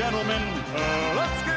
gentlemen, uh, let's get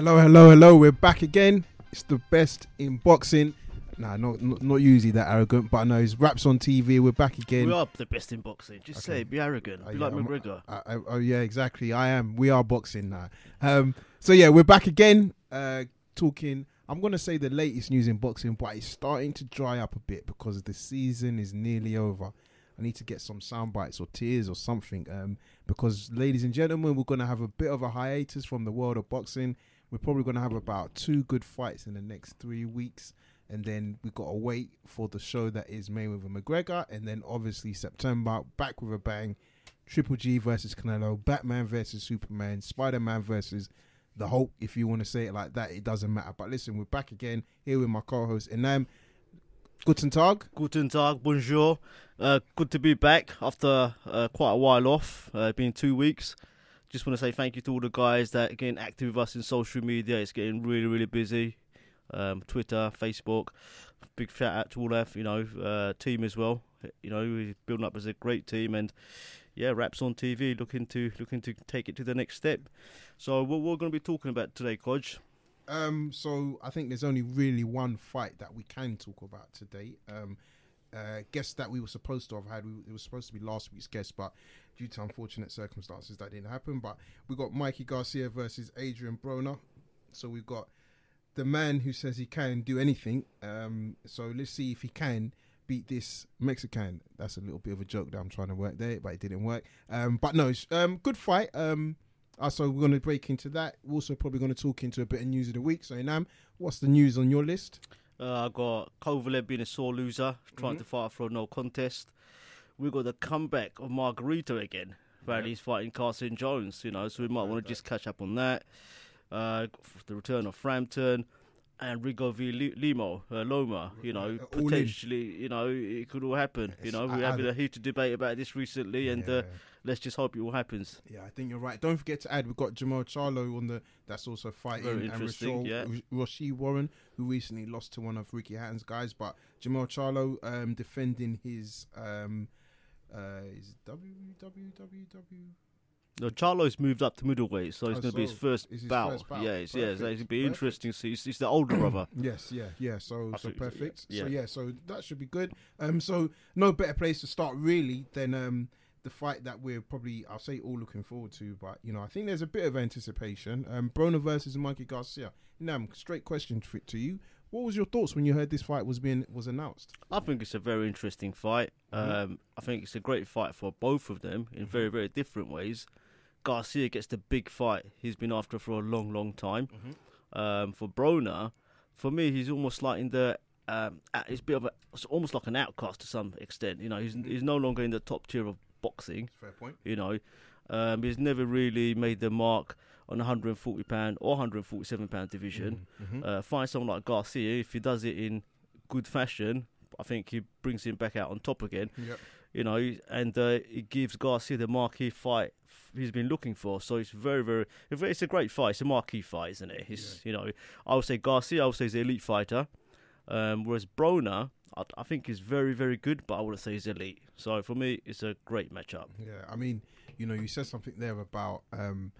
Hello, hello, hello. We're back again. It's the best in boxing. Nah, not not, not usually that arrogant, but I know it's Wraps on TV. We're back again. We are the best in boxing. Just Okay. say, be arrogant, Uh, be yeah, like I'm- McGregor. I, I, oh yeah, exactly. I am. We are boxing now. Um, so yeah, we're back again. Uh, talking. I'm gonna say the latest news in boxing, but it's starting to dry up a bit because the season is nearly over. I need to get some sound bites or tears or something. Um, because ladies and gentlemen, we're gonna have a bit of a hiatus from the world of boxing. We're probably gonna have about two good fights in the next three weeks. And then we got to wait for the show that is Mayweather McGregor, and then obviously September back with a bang. Triple G versus Canelo, Batman versus Superman, Spider Man versus the Hulk. If you want to say it like that, it doesn't matter. But listen, we're back again here with my co-host Inam. Guten Tag. Guten Tag, bonjour. Uh, good to be back after uh, quite a while off. Uh, been two weeks. Just want to say thank you to all the guys that are getting active with us in social media. It's getting really, really busy. Um, Twitter, Facebook. Big shout out to all our, you know, uh, team as well. You know, we're building up as a great team, and yeah, Wraps on TV looking to looking to take it to the next step. So what we're going to be talking about today, Kodge. Um, so I think there's only really one fight that we can talk about today. Um, uh, guest that we were supposed to have had, we, it was supposed to be last week's guest, but due to unfortunate circumstances, that didn't happen. But we got Mikey Garcia versus Adrian Broner. So we've got the man who says he can do anything. Um, so let's see if he can beat this Mexican. That's a little bit of a joke that I'm trying to work there, but it didn't work. Um, but no, um, good fight. Um, uh, so we're going to break into that. We're also probably going to talk into a bit of news of the week. So Nam, what's the news on your list? Uh, I got Kovalev being a sore loser, trying to fight for a no contest. We got the comeback of Margarito again. Apparently, he's fighting Carson Jones. You know, so we might want to just catch up on that. Uh, the return of Frampton and Rigo v Limo, uh, Loma. You know, all in. potentially, you know, it could all happen. You know, we're I- having a heated debate about this recently, and uh, Yeah. let's just hope it all happens. Yeah, I think you're right. Don't forget to add we've got Jermall Charlo on the that's also fighting Very and interesting, yeah. Warren, who recently lost to one of Ricky Hatton's guys, but Jermall Charlo um, defending his um, uh, is WWW. No, Charlo's moved up to middleweight, so it's Oh, going to be his first his bout. first bout. Yeah, it's, yeah, so Perfect, it's going to be interesting. So he's, he's the older brother. Yes, yeah, yeah. So, so so, perfect. yeah. So yeah, so that should be good. Um, so no better place to start really than um the fight that we're probably I'll say all looking forward to. But you know, I think there's a bit of anticipation. Um, Broner versus Mikey Garcia. Nam, straight question to, to you. What was your thoughts when you heard this fight was being was announced? I think it's a very interesting fight. Mm-hmm. Um, I think it's a great fight for both of them in very, very different ways. Garcia gets the big fight he's been after for a long, long time. Mm-hmm. Um, for Broner, for me, he's almost like in the. Um, he's a bit of a, it's almost like an outcast to some extent. You know, he's he's no longer in the top tier of boxing. Fair point. You know, um, he's never really made the mark on the 140 pound or 147 pound division. Mm-hmm. Uh, find someone like Garcia if he does it in good fashion. I think he brings him back out on top again. Yep. You know, and uh, it gives Garcia the marquee fight he's been looking for. So it's very, very, it's a great fight. It's a marquee fight, isn't it? It's, you know, I would say Garcia. I would say he's an elite fighter, um, whereas Broner, I, I think is very, very good, but I wouldn't say he's elite. So for me, it's a great matchup. Yeah, I mean, you know, you said something there about um,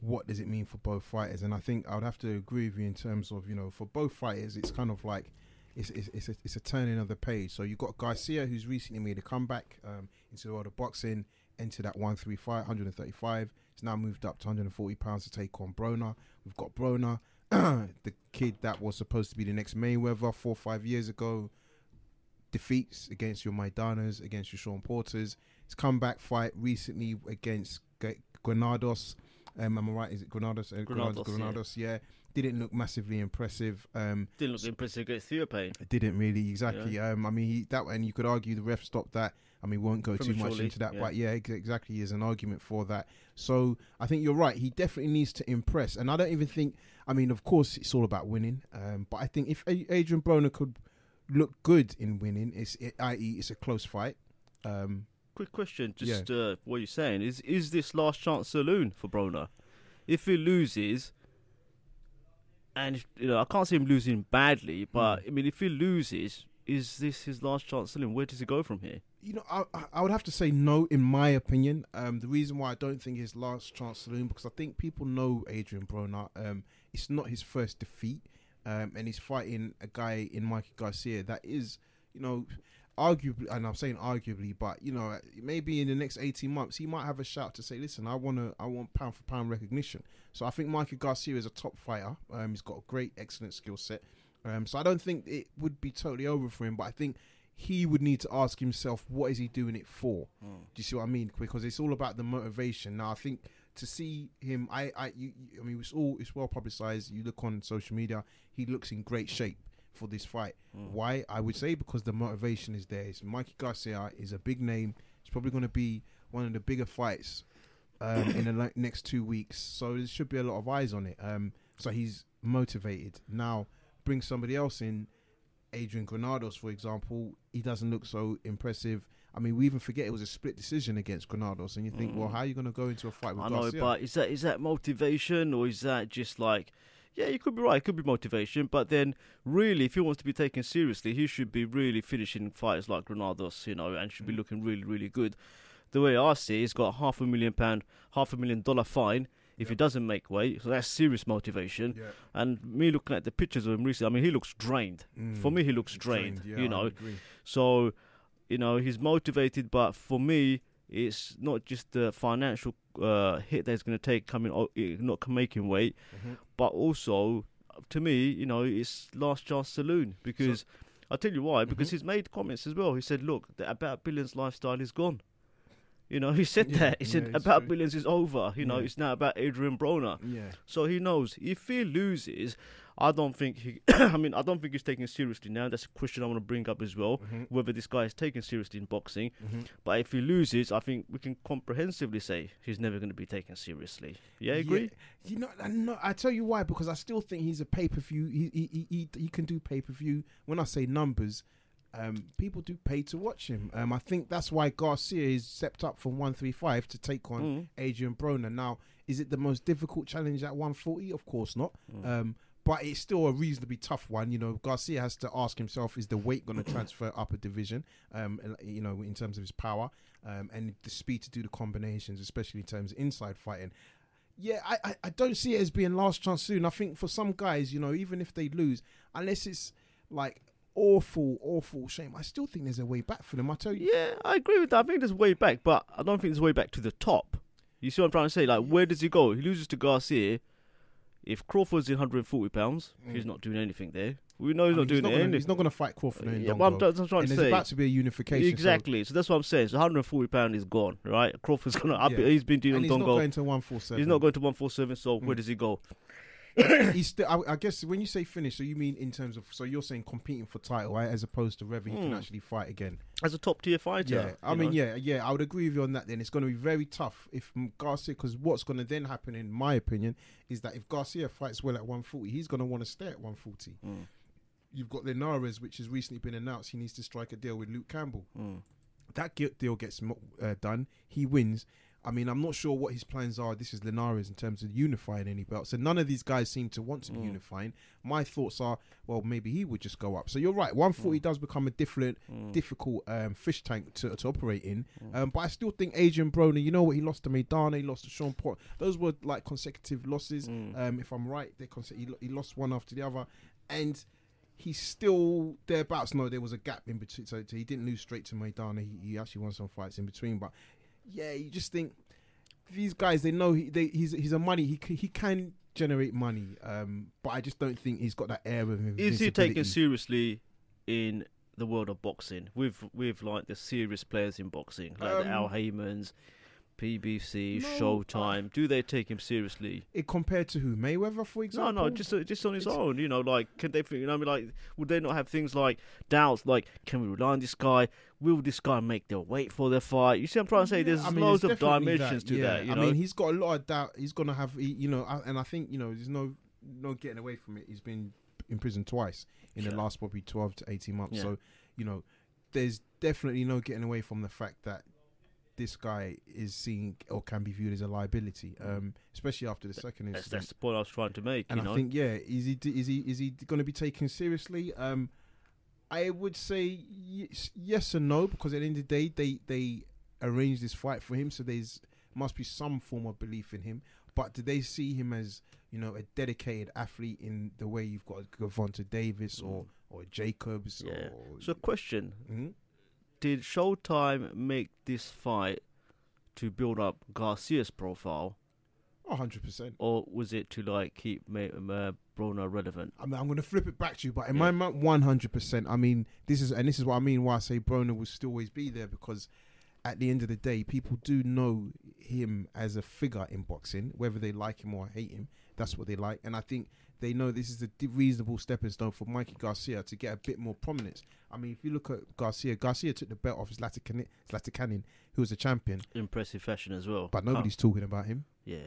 what does it mean for both fighters, and I think I would have to agree with you in terms of you know, for both fighters, it's kind of like it's it's it's a, it's a turning of the page. So you've got Garcia, who's recently made a comeback um, into the world of boxing, entered at 135, 135. He's now moved up to 140 pounds to take on Broner. We've got Broner, the kid that was supposed to be the next Mayweather four or five years ago defeats against your Maidanas, against your Sean Porters. His comeback fight recently against G- Granados. Um, am I right? Is it Granados? Uh, Granados, yeah. Granados, yeah. didn't look massively impressive. Um, Didn't look impressive against Theophane. didn't really exactly. Um, I mean, he, that and you could argue the ref stopped that. I mean, we won't go too much into that, yeah. but yeah, exactly. Is an argument for that. So I think you're right. He definitely needs to impress, and I don't even think. I mean, of course, it's all about winning. Um, but I think if Adrian Broner could look good in winning, it's it, i.e., it's a close fight. Um, Quick question, just uh, what you're saying is: is this last chance saloon for Broner? If he loses, and if, you know, I can't see him losing badly, but Hmm. I mean, if he loses, is this his last chance saloon? Where does he go from here? you know, I, I- I would have to say no, in my opinion. Um, the reason why I don't think his last chance saloon because I think people know Adrian Broner. Um, it's not his first defeat, um, and he's fighting a guy in Mikey Garcia that is, you know, arguably, and I'm saying arguably, but you know, maybe in the next 18 months he might have a shout to say, listen, I want to, I want pound for pound recognition. So I think Mikey Garcia is a top fighter. Um, he's got a great, excellent skill set. Um, so I don't think it would be totally over for him, but I think he would need to ask himself, what is he doing it for? Do you see what I mean? Because it's all about the motivation. Now, I think to see him, I, I, you, you- I mean, it's all it's well publicized. You look on social media, he looks in great shape for this fight. Why? I would say because the motivation is there. It's Mikey Garcia is a big name. It's probably going to be one of the bigger fights um, in the next two weeks. So there should be a lot of eyes on it. Um, so he's motivated. Now, bring somebody else in, Adrian Granados, for example. He doesn't look so impressive. I mean, we even forget it was a split decision against Granados, and you think, well, how are you going to go into a fight with Mm. I know, Garcia? but is that is that motivation or is that just like, yeah, you could be right, it could be motivation, but then really, if he wants to be taken seriously, he should be really finishing fights like Granados, you know, and should be Mm. looking really, really good. The way I see, it, he's got a half a million pound, half a million dollar fine if he doesn't make weight, so that's serious motivation. Yeah. And me looking at the pictures of him recently, I mean, he looks drained. For me, he looks Mm. drained. yeah, you know, so, you know, he's motivated, but for me, it's not just the financial uh, hit that he's going to take coming, eh, not making weight, Mm-hmm. But also, to me, you know, it's last chance saloon because I'll tell you why. Because Mm-hmm. he's made comments as well. He said, "Look, the about billions lifestyle is gone." You know, he said Yeah, that. He yeah, said about true. billions is over. You know, Yeah. it's now about Adrian Broner. Yeah. So he knows if he loses, I don't think he. I mean, I don't think he's taken seriously now. That's a question I want to bring up as well. Mm-hmm. Whether this guy is taken seriously in boxing, but if he loses, I think we can comprehensively say he's never going to be taken seriously. Yeah, agree. You know, I know. I tell you why because I still think he's a pay per view. He, he he he he can do pay per view. When I say numbers, um, people do pay to watch him. Um, I think that's why Garcia is stepped up from one three five to take on Mm. Adrian Broner. Now, is it the most difficult challenge at one forty? Of course not. Mm. Um, but it's still a reasonably tough one. You know, Garcia has to ask himself: Is the weight going to transfer up a division? Um, you know, in terms of his power, um, and the speed to do the combinations, especially in terms of inside fighting. Yeah, I, I, I don't see it as being last chance soon. I think for some guys, you know, even if they lose, unless it's like awful, awful shame, I still think there's a way back for them. I tell you, Yeah, I agree with that. I think there's a way back, but I don't think there's a way back to the top. You see what I'm trying to say? Like, where does he go? He loses to Garcia. If Crawford's in 140 pounds, he's not doing anything there. We know he's Mm. I mean, not doing gonna, anything. he's not going to fight Crawford. in Yeah, but I'm, that's what I'm trying and to there's about to be a unification. Exactly. So, that's what I'm saying. So 140 pound is gone, right? Crawford's gonna. Yeah. He's been doing and he's not going to one four seven. He's not going to 147. So Mm. where does he go? He's still. I, I guess when you say finish, so you mean in terms of. So you're saying competing for title, right? As opposed to whether he can Hmm. actually fight again. As a top tier fighter. Yeah, I mean, know? yeah, yeah, I would agree with you on that. Then it's going to be very tough if mm, Garcia, because what's going to then happen, in my opinion, is that if Garcia fights well at 140, he's going to want to stay at 140. Mm. You've got Linares, which has recently been announced. He needs to strike a deal with Luke Campbell. Mm. That deal gets uh, done. He wins. I mean, I'm not sure what his plans are. This is Linares in terms of unifying any belts. So none of these guys seem to want to be unifying. My thoughts are, well, maybe he would just go up. So you're right. 140 does become a different, difficult um, fish tank to, to operate in. Um, but I still think Adrian Broner, you know what? He lost to Maidana, he lost to Sean Port. Those were like consecutive losses. Um, if I'm right, they conse- he, he lost one after the other. And he's still thereabouts. No, there was a gap in between. So, so he didn't lose straight to Maidana. He, he actually won some fights in between. But yeah, you just think these guys, they know he, they, he's he's a money. He c- he can generate money. Um, but I just don't think he's got that air of him. Is he taken seriously in the world of boxing with with like the serious players in boxing, like the Um, Al Haymons, PBC, No, Showtime, do they take him seriously? It compared to who Mayweather, for example. no, no, just uh, just on his It's- own. You know, like can they? You know, I mean, like, would they not have things like doubts? Like, can we rely on this guy? Will this guy make their weight for their fight? You see, what I'm trying to say Yeah, there's I mean, loads of dimensions to yeah. that. You I know, mean, he's got a lot of doubt. He's gonna have, you know, and I think you know, there's no no getting away from it. He's been in prison twice in the last probably 12 to 18 months. Yeah. So, you know, there's definitely no getting away from the fact that this guy is seen or can be viewed as a liability, um, especially after the second that's, incident. that's the point I was trying to make. and you know, I think, yeah, is he is he is he going to be taken seriously? Um, I would say yes, yes and no because at the end of the day, they they arranged this fight for him, so there's must be some form of belief in him. But do they see him as you know a dedicated athlete in the way you've got Gervonta Davis or or Jacobs? Mm. yeah. Or, So, question: Mhm. Did Showtime make this fight to build up Garcia's profile, Oh, 100%. or was it to like keep Ma- uh, Broner relevant? I mean, I'm going to flip it back to you, but in Yeah. my mind, 100%. I mean, this is, and this is what I mean why I say Broner will still always be there because at the end of the day, people do know him as a figure in boxing, whether they like him or hate him. That's what they like. And I think they know this is a reasonable stepping stone for Mikey Garcia to get a bit more prominence. I mean, if you look at Garcia, Garcia took the belt off Zlatan Zlatan who was a champion, Impressive fashion as well. but nobody's talking about him. Yeah.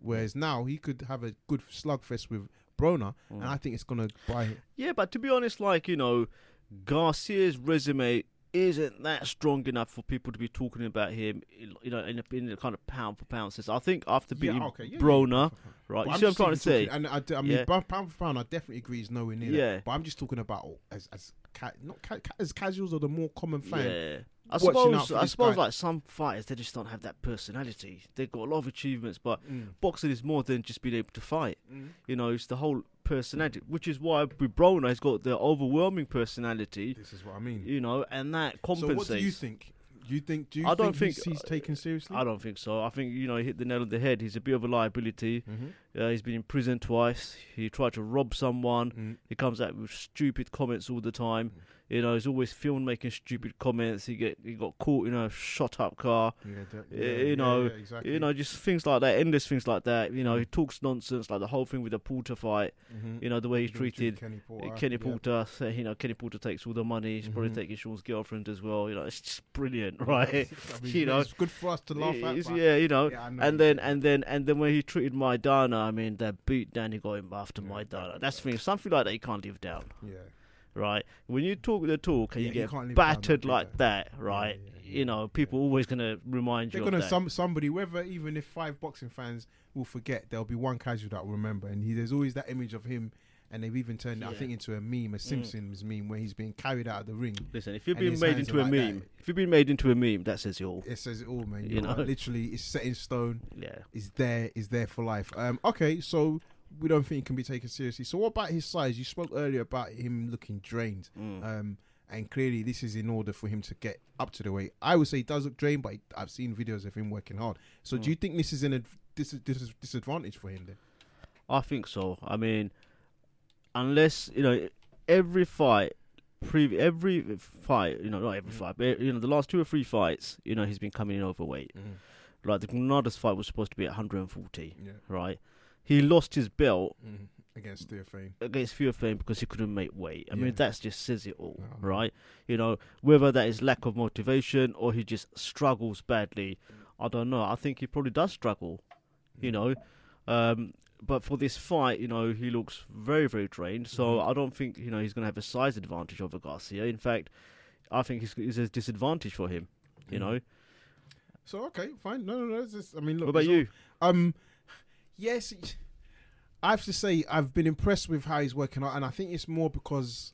Whereas now he could have a good slugfest with Broner, and Mm. I think it's going to buy Yeah, but to be honest, like you know, Garcia's resume isn't that strong enough for people to be talking about him. You know, in a, in a kind of pound for pound sense. I think after beating yeah, okay, yeah, Broner, yeah. right? But You I'm see what I'm trying to say? and I mean, Yeah. pound for pound, I definitely agree is nowhere near. Yeah. that. but I'm just talking about as as ca- not ca- ca- as casuals or the more common fan. I suppose, I suppose, guy. like some fighters, they just don't have that personality. They've got a lot of achievements, but Mm. boxing is more than just being able to fight. Mm. You know, it's the whole personality, which is why with Broner, he's got the overwhelming personality. This is what I mean. You know, and that compensates. so what do you think? Do you think? Do you I don't think, he's, he's taken seriously? I don't think so. I think you know he hit the nail on the head. He's a bit of a liability. Mhm. Uh, he's been in prison twice. He tried to rob someone. Mm. He comes out with stupid comments all the time. You know, he's always filmed making stupid comments. He get he got caught in a shot up car. Yeah, that- yeah, you know, yeah, exactly. You know, just things like that, endless things like that. You know, he talks nonsense, like the whole thing with the Porter fight. Mhm. You know, the way he He treated Kenny uh, Porter. Kenny. Porter. So, you know, Kenny Porter takes all the money. He's probably Mhm. taking Sean's girlfriend as well. You know, it's just brilliant, right? I mean, you know, it's good for us to laugh at. Yeah, you know, Yeah, know and then and then and then when he treated Maidana, I mean, that beat down he got him after Yeah, Maidana. That's the thing, something like that you can't live down, yeah. Right? When you talk the talk and Yeah, you you get can't live down that battered like that, right? yeah, yeah, you know, people always gonna remind They're you gonna of that. some somebody, whether even if five boxing fans will forget, there'll be one casual that will remember, and he, there's always that image of him, and they've even turned it, I Mm. think, into a meme, a Simpsons meme, where he's being carried out of the ring. Listen, if you've been made into a like meme, that. if you've been made into a meme, that says it all. It says it all, man. You You know? know, literally, it's set in stone. Yeah. Is there, is there for life. Um, okay, so we don't think he can be taken seriously. So what about his size? You spoke earlier about him looking drained. Mm. Um, and clearly, this is in order for him to get up to the weight. I would say he does look drained, but I've seen videos of him working hard. So, Mm. do you think this is an ad- dis- dis- disadvantage for him then? I think so. I mean, unless you know, every fight, pre every fight, you know, not every fight, but you know, the last two or three fights, you know, he's been coming in overweight. Like the Granados fight was supposed to be at 140, Yeah. right? He lost his belt Mm. Against Theophane. against Fame because he couldn't make weight. I mean, Yeah. that just says it all, Oh. right? You know, whether that is lack of motivation or he just struggles badly, I don't know. I think he probably does struggle, you know. Um, but for this fight, you know, he looks very, very drained. So Mhm. I don't think you know he's going to have a size advantage over Garcia. In fact, I think it's, it's a disadvantage for him. You Mhm. know. So okay, fine. No, no, no. It's just, I mean, look. what about it's all- you? Um, yes, I have to say I've been impressed with how he's working out, and I think it's more because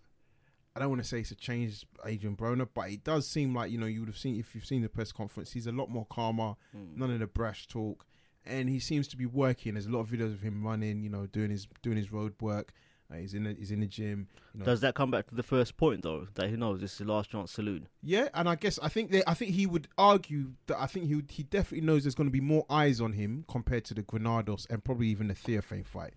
I don't want to say it's a change, Adrian Broner, but it does seem like you know you would have seen if you've seen the press conference, he's a lot more calmer, Hmm. none of the brash talk, and he seems to be working. There's a lot of videos of him running, you know, doing his doing his road work. Uh, he's in the, he's in the gym. You know, Does that come back to the first point though? That he knows this is the last chance saloon. Yeah, and I guess I think they, I think he would argue that I think he would, he definitely knows there's going to be more eyes on him compared to the Granados and probably even the Theophane fight.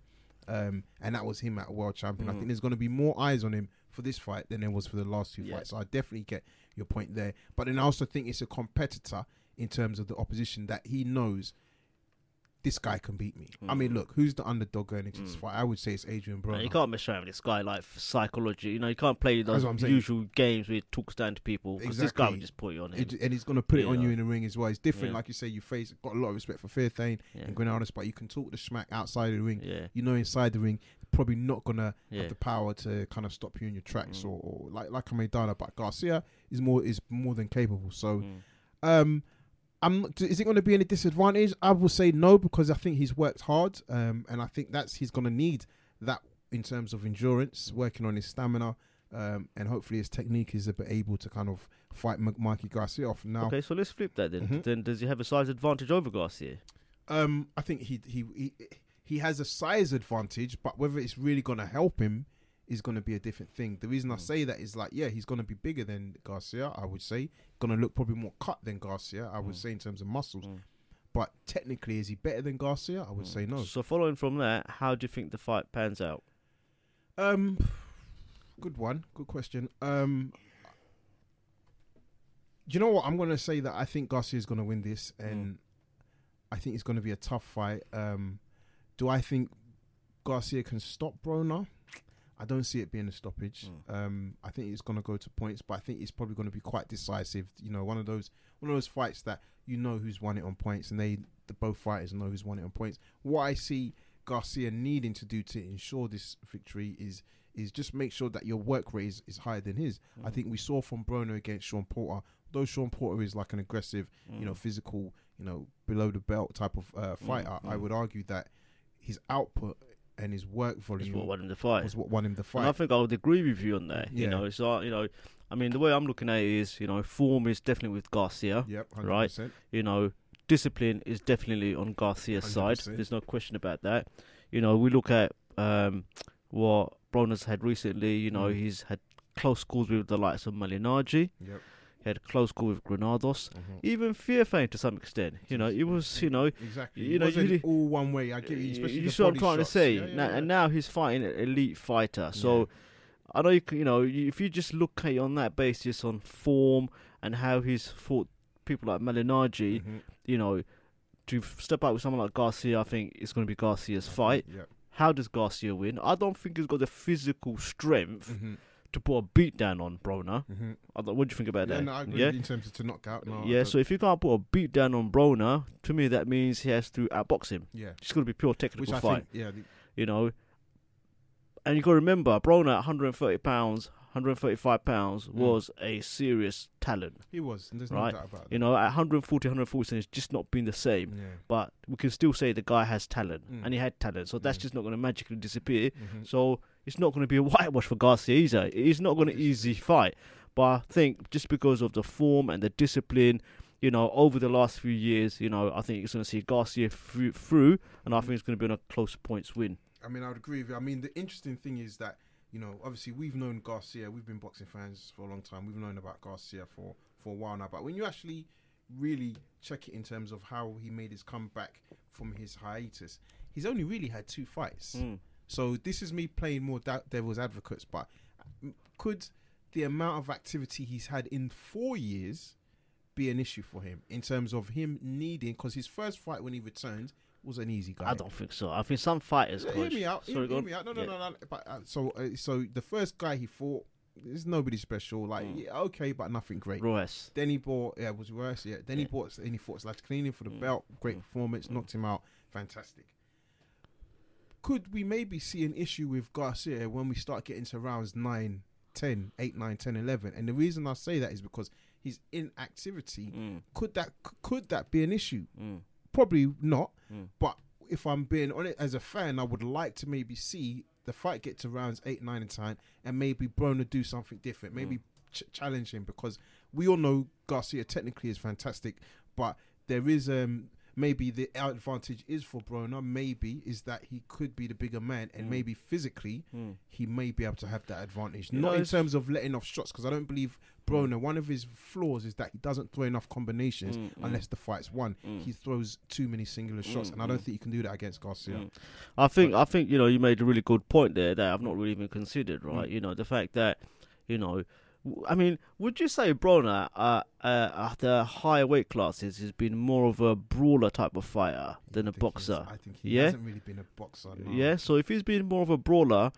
Um, and that was him at world champion. I Mhm. think there's going to be more eyes on him for this fight than there was for the last two Yeah. fights. So I definitely get your point there. But then I also think it's a competitor in terms of the opposition that he knows this guy can beat me. I Mm. mean, look, who's the underdog going into this fight? I would say it's Adrian Broner. you can't mess around with this guy like psychology. You know, you can't play those I'm saying. usual games where he talks down to people because this guy Exactly. would just put you on him. It- and he's going to put it on you in the ring as well. It's different, Yeah. like you say. You face got a lot of respect for Theophane Yeah. and Granados, but you can talk the smack outside of the ring. Yeah. You know, inside the ring, probably not gonna Yeah. have the power to kind of stop you in your tracks, Mm. or, or like like a Maidana. But Garcia is more is more than capable. So, Mm. um, I'm. Is it going to be any disadvantage? I will say no because I think he's worked hard, um, and I think that's he's going to need that in terms of endurance, working on his stamina. Um, and hopefully his technique is a bit able to kind of fight M- Mikey Garcia off. Now, Okay, so let's flip that then. Mhm. Then does he have a size advantage over Garcia? Um, I think he he he he has a size advantage, but whether it's really going to help him is going to be a different thing. The reason I say that is like, yeah, he's going to be bigger than Garcia. I would say going to look probably more cut than Garcia. I would say in terms of muscles, Mm. but technically, is he better than Garcia? I would say no. So following from that, how do you think the fight pans out? Um, good one, good question. Um, you know what? I'm going to say that I think Garcia is going to win this, and I think it's going to be a tough fight. Um, do I think Garcia can stop Broner? I don't see it being a stoppage. Mm. Um, I think it's going to go to points, but I think it's probably going to be quite decisive. You know, one of those one of those fights that you know who's won it on points, and they the both fighters know who's won it on points. What I see Garcia needing to do to ensure this victory is is just make sure that your work rate is, is higher than his. I mm. think we saw from Broner against Sean Porter, though Sean Porter is like an aggressive, you know, mm. physical, you know, below the belt type of uh, fighter. I would argue that his output and his work volume what won him the fight. was what won him the And I think I would agree with you on that. You know, it's uh, you know, I mean, the way I'm looking at it is, you know, form is definitely with Garcia. Yep, 100%. Right. You know, discipline is definitely on Garcia's side. 100%. There's no question about that. You know, we look at um, what Broner's had recently. You know, Mm. he's had close calls with the likes of Malignaggi. Yep. Had a close call with Granados. Mhm. Even Theophane to some extent. You know, it was, you know, Exactly. you You know, you- all one way. I get you, especially you see what I'm trying shots. to say. Yeah, yeah, now, yeah. And now he's fighting an elite fighter. So I know you can, you know you- if you just look at it on that basis on form and how he's fought people like Malignaggi, Mhm. you know, to step out with someone like Garcia, I think it's going to be Garcia's fight. How does Garcia win? I don't think he's got the physical strength Mhm. To put a beat down on Broner. Mhm. What do you think about Yeah, that? no, I agree yeah, in terms of to knock out. No, yeah. So if you can't put a beat down on Broner, to me that means he has to outbox him. yeah, It's going to be pure which technical I fight think, yeah, the, you know. And you got to remember, Broner at 130 pounds, 135 pounds was a serious talent, he was. And there's right? no doubt about that. You know, at 140, 140, it's just not been the same. yeah. But we can still say the guy has talent, Mm. and he had talent. So that's Mm. just not going to magically disappear. Mhm. So it's not going to be a whitewash for Garcia either. It's not going to easy fight. But I think just because of the form and the discipline, you know, over the last few years, you know, I think it's going to see Garcia through, through and I think it's going to be on a close points win. I mean, I would agree with you. I mean, the interesting thing is that you know, obviously, we've known Garcia. We've been boxing fans for a long time. We've known about Garcia for for a while now. But when you actually really check it in terms of how he made his comeback from his hiatus, he's only really had two fights. Mm. So this is me playing more da- devil's advocates. But could the amount of activity he's had in four years be an issue for him in terms of him needing? Because his first fight when he returned was an easy guy. I don't think so. I think some fighters. Yeah, hear me out. Sorry, hear, hear me out. No, no, Yeah. no, no. But uh, so, uh, so the first guy he fought, there's nobody special. Like, Mm. yeah, okay, but nothing great. Royce. Then he bought, yeah, it was worse. Yeah. Then he bought, then he fought Zlaticanin for the Mm. belt. Great Mm. performance, Mm. knocked him out. Fantastic. Could we maybe see an issue with Garcia when we start getting to rounds 9, 10, 8, 9, 10, 11? And the reason I say that is because his inactivity. Mm, Could that could that be an issue? mm, Probably not. mm. But if I'm being on it as a fan, I would like to maybe see the fight get to rounds eight, nine, and ten, and maybe Broner do something different. Maybe ch- challenge him because we all know Garcia technically is fantastic, but there is um maybe the advantage is for Broner. Maybe is that he could be the bigger man, and Mm. maybe physically Mm. he may be able to have that advantage. You Not know, in terms of letting off shots, because I don't believe Broner. One of his flaws is that he doesn't throw enough combinations Mm, unless the fight's won. Mm. He throws too many singular shots, Mm, and I don't think you can do that against Garcia. I think I think you know you made a really good point there that I've not really even considered. Right, you know the fact that you know I mean, would you say Broner, uh, uh, at the higher weight classes, has been more of a brawler type of fighter than I a boxer? I think he yeah, hasn't really been a boxer. no. yeah. So if he's been more of a brawler,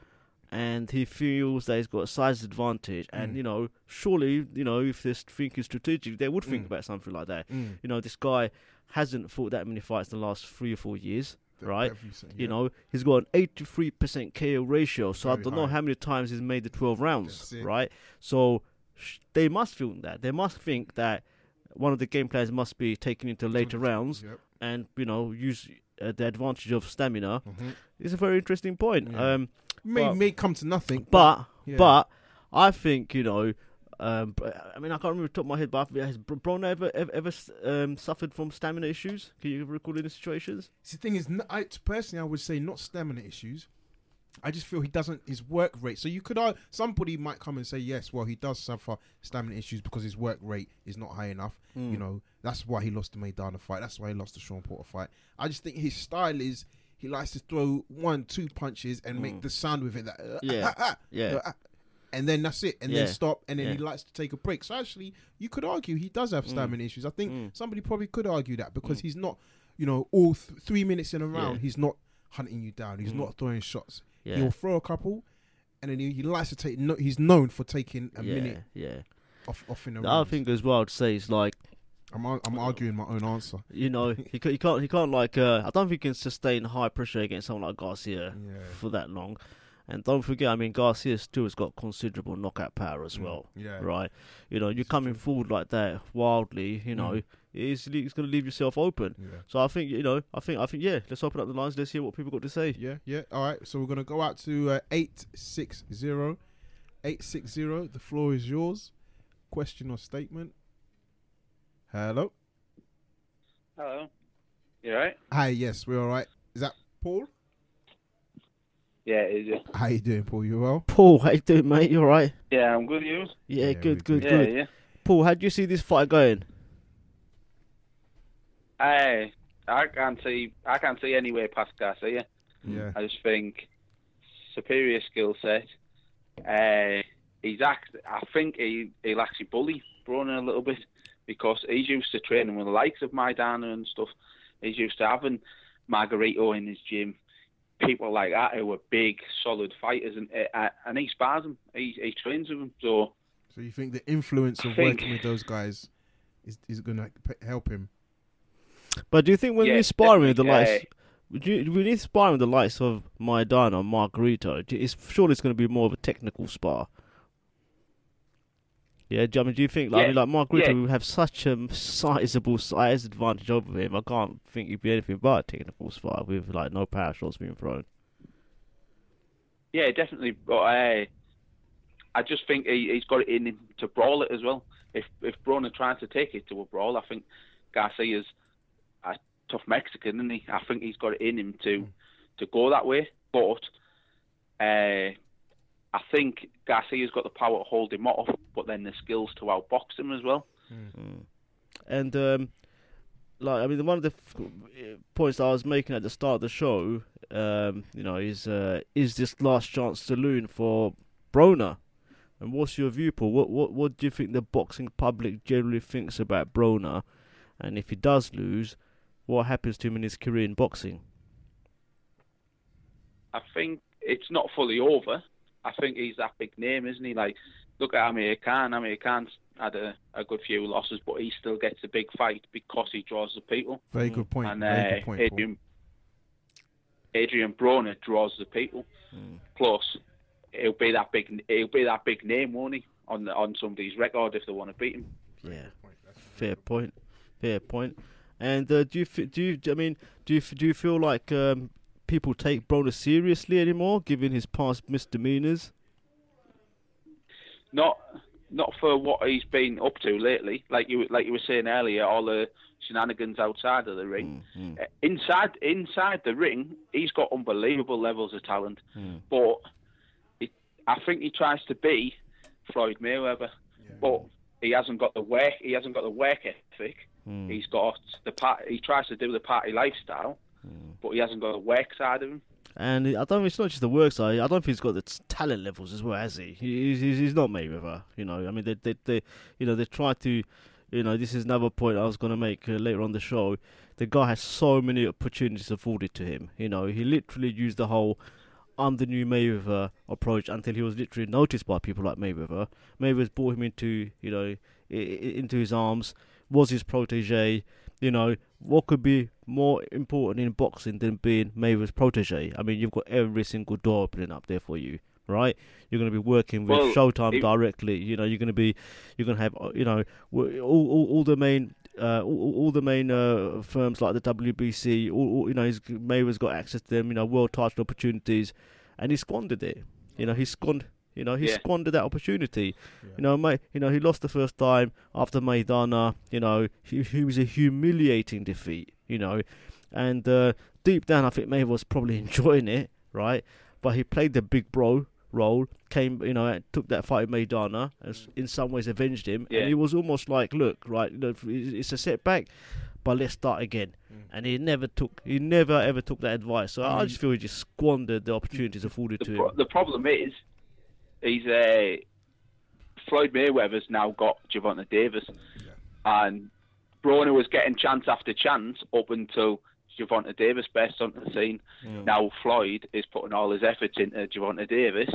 and he feels that he's got a size advantage, and Mm. you know, surely, you know, if they're thinking strategic, they would think Mm. about something like that. Mm. You know, this guy hasn't fought that many fights in the last three or four years. Right? everything, You know, he's got an 83% KO ratio, so I don't know how many times he's made the 12 rounds, right? So sh- they must feel that. They must think that one of the game plans must be taken into later rounds Yep. and, you know, use uh, the advantage of stamina. Mhm. It's a very interesting point. Yeah. Um, May But- may come to nothing, but, yeah. but I think, you know, um, I mean, I can't remember the top of my head, but has Br- ever, ever, ever um, suffered from stamina issues? Can you recall any situations? See, the thing is, I, personally, I would say not stamina issues. I just feel he doesn't his work rate. So you could uh, somebody might come and say yes, well he does suffer stamina issues because his work rate is not high enough. Mm. You know that's why he lost the Maidana fight. That's why he lost the Sean Porter fight. I just think his style is he likes to throw one, two punches and make the sound with it. That uh, Mm. Yeah. ah, ah, Yeah. uh, ah, and then that's it, and Yeah. then stop, and then he likes to take a break. So actually, you could argue he does have stamina issues. I think Mm. somebody probably could argue that because he's not, you know, all th- three minutes in a round, Yeah. he's not hunting you down. He's Mm. not throwing shots. Yeah. He'll throw a couple, and then he, he likes to take. No, he's known for taking a yeah, minute yeah. off off in a The round. other thing as well to say is like I'm I'm arguing my own answer. you know he, he can't he can't like uh, I don't think he can sustain high pressure against someone like Garcia Yeah. for that long. And don't forget, I mean Garcia still has got considerable knockout power as Mm, well. yeah. Right. You know, you're coming forward like that wildly. You know, Mm. it's, it's going to leave yourself open. Yeah. So I think you know, I think I think yeah. Let's open up the lines. Let's hear what people got to say. Yeah, yeah. All right. So we're gonna go out to uh, eight six zero, eight six zero. The floor is yours. Question or statement? Hello. Hello. You alright? Hi. Yes, we're all right. Is that Paul? Yeah, it is. Yeah. How you doing, Paul? You well? Paul, how you doing, mate? You all right? Yeah, I'm good. You? Yeah, Yeah, good, we good, Yeah, good. yeah. Paul, how do you see this fight going? I I can't see I can't see any way past Garcia. Yeah. I just think superior skill set. Uh, he's act. I think he he'll actually bully Broner a little bit because he's used to training with the likes of Maidana and stuff. He's used to having Margarito in his gym, people like that who are big, solid fighters, and uh, and he spars them. He he trains with them. So So you think the influence of think- working with those guys is is gonna help him? But do you think when Yeah, you're sparring with the definitely, likes, would you when you're sparring with the likes of Maidana or Margarito, it's surely it's going to be more of a technical spar. Yeah, do, I mean, do you think like, I mean, Yeah, like Margarito yeah. would have such a sizable size advantage over him? I can't think he'd be anything but taking a technical spar with like no power shots being thrown. Yeah, definitely. But uh, I just think he, he's got it in him to brawl it as well. If if Broner tries to take it to a brawl, I think Garcia's a tough Mexican, isn't he? I think he's got it in him to to go that way. But uh, I think Garcia's got the power to hold him off, but then the skills to outbox him as well. And um, like I mean, one of the f- points I was making at the start of the show, um, you know, is uh, is this last chance saloon for Broner? And what's your view, Paul? What what what do you think the boxing public generally thinks about Broner? And if he does lose, what happens to him in his career in boxing? I think it's not fully over. I think he's that big name, isn't he? Like, look at Amir Khan. Amir Khan's had a, a good few losses, but he still gets a big fight because he draws the people. Very good point. and Very uh, good point. Adrian, Adrian Broner draws the people. Plus, he'll be that big. He'll be that big name, won't he? On the, on somebody's record if they want to beat him. Yeah, fair point. Fair point. And uh, do you do you I mean do you do you feel like um, people take Broner seriously anymore, given his past misdemeanors? not not for what he's been up to lately. Like you like you were saying earlier, all the shenanigans outside of the ring. Uh, Inside inside the ring, he's got unbelievable levels of talent. Mm. But it, I think he tries to be Floyd Mayweather, but he hasn't got the work. He hasn't got the work ethic. He's got the part. He tries to do the party lifestyle, but he hasn't got the work side of him. And I don't. It's not just the work side. I don't think he's got the talent levels as well, has he? He- He's, he's, he's not Mayweather. You know. I mean, they, they, they, you know, they try to. You know, this is another point I was going to make uh, later on the show. The guy has so many opportunities afforded to him. You know, he literally used the whole "I'm the new Mayweather" approach until he was literally noticed by people like Mayweather. Mayweather's brought him into, you know, into his arms. Was his protege. You know, what could be more important in boxing than being Mayweather's protege? I mean, you've got every single door opening up there for you, right? You're going to be working with Well, Showtime it- directly. You know, you're going to be, you're going to have, you know, all all, all the main. Uh, all, all the main uh, firms like the WBC, all, all, you know, he's, Mayweather's got access to them. You know, world title opportunities, and he squandered it. You know, he squandered. You know, he Yeah. squandered that opportunity. You know, May, you know, he lost the first time after Maidana. You know, he, he was a humiliating defeat. You know, and uh, deep down, I think Mayweather was probably enjoying it, right? But he played the big bro role. Came, you know, took that fight with Maidana, and in some ways avenged him, Yeah. and he was almost like, look, right, you know, it's a setback, but let's start again. Mm. And he never took, he never ever took that advice. So I just feel he just squandered the opportunities afforded The, to pro- him. the problem is, he's uh, Floyd Mayweather's now got Gervonta Davis, and Broner was getting chance after chance up until Gervonta Davis burst onto the scene. Now Floyd is putting all his efforts into Gervonta Davis,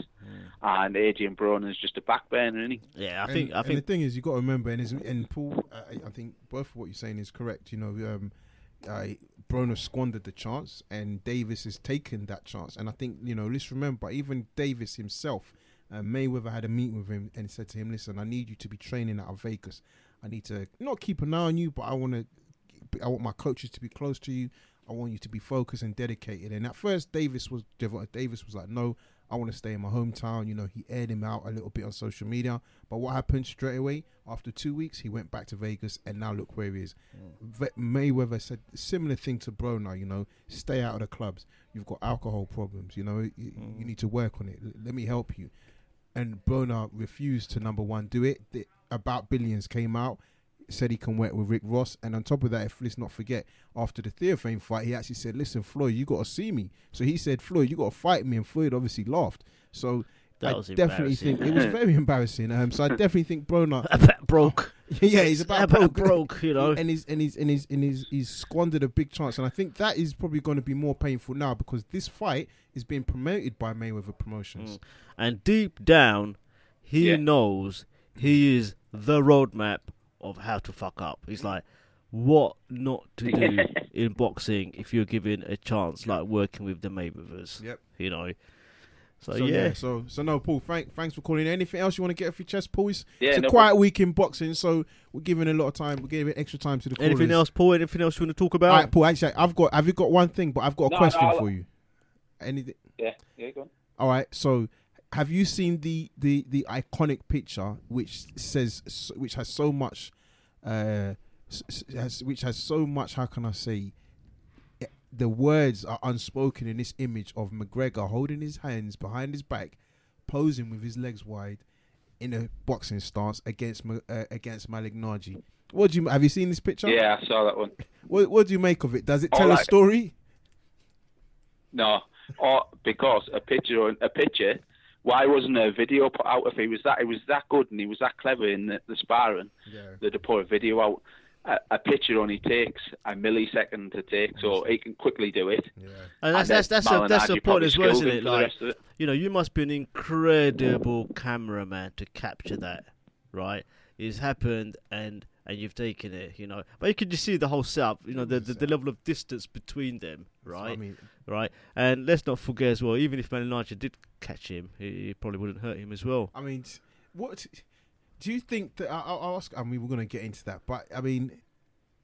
and Adrian Broner is just a backburner, isn't he? Yeah, I And- think, I and think the thing is, you have got to remember, and, and Paul, uh, I think both of what you're saying is correct. You know, um, uh, Broner squandered the chance, and Davis has taken that chance. And I think you know, let's remember, even Davis himself, uh, Mayweather had a meeting with him and said to him, "Listen, I need you to be training out of Vegas. I need to not keep an eye on you, but I want to, I want my coaches to be close to you. I want you to be focused and dedicated." And at first, Davis was Davis was like, "No." I want to stay in my hometown. You know, he aired him out a little bit on social media. But what happened straight away? After two weeks, he went back to Vegas, and now look where he is. Ve- Mayweather said similar thing to Broner. You know, stay out of the clubs. You've got alcohol problems. You know, you, you need to work on it. L- let me help you. And Broner refused to number one do it. The, about billions came out. Said he can work with Rick Ross, and on top of that, if let's not forget, after the Theophane fight, he actually said, "Listen, Floyd, you got to see me." So he said, "Floyd, you got to fight me," and Floyd obviously laughed. So That I was definitely think it was very embarrassing. Um, so I definitely think Broner, about broke. yeah, he's about, about broke. broke, you know. and he's and he's and he's and he's, he's squandered a big chance, and I think that is probably going to be more painful now because this fight is being promoted by Mayweather Promotions. And deep down, he Yeah. knows he is the roadmap of how to fuck up. He's like, what not to do in boxing if you're given a chance, like working with the Mayweathers. Yep. You know. So, So yeah. yeah. so so no, Paul. Thank, thanks for calling. Anything else you want to get off your chest, Paul? It's, Yeah, it's a no quiet week in boxing, so we're giving a lot of time. We're giving extra time to the callers. Anything else, Paul? Anything else you want to talk about? All right, Paul. Actually, I've got. Have you got one thing? But I've got a No, question no, for you. Anything? Yeah, yeah, go on. All right. So, have you seen the the the iconic picture which says which has so much, uh, s- s- has, which has so much? How can I say? The words are unspoken in this image of McGregor holding his hands behind his back, posing with his legs wide, in a boxing stance against uh, against Malignaggi. What do you have you seen this picture? Yeah, I saw that one. What What do you make of it? Does it tell a right. story? No, or because a picture, a picture. Why wasn't a video put out if he was that? He was that good and he was that clever in the, the sparring. Yeah. That they put a video out. A, a picture only takes a millisecond to take, so he can quickly do it. Yeah. And that's And that's then that's a, that's the point as well, isn't it? Like it. you know, you must be an incredible cameraman to capture that, right? It's happened and and you've taken it, you know. But you can just see the whole setup, you know, the the, the level of distance between them, right? I mean, right? And let's not forget as well, even if Malignaggi did catch him, he, he probably wouldn't hurt him as well. I mean, what do you think that? I- I'll, I'll ask. I mean, we're gonna get into that, but I mean,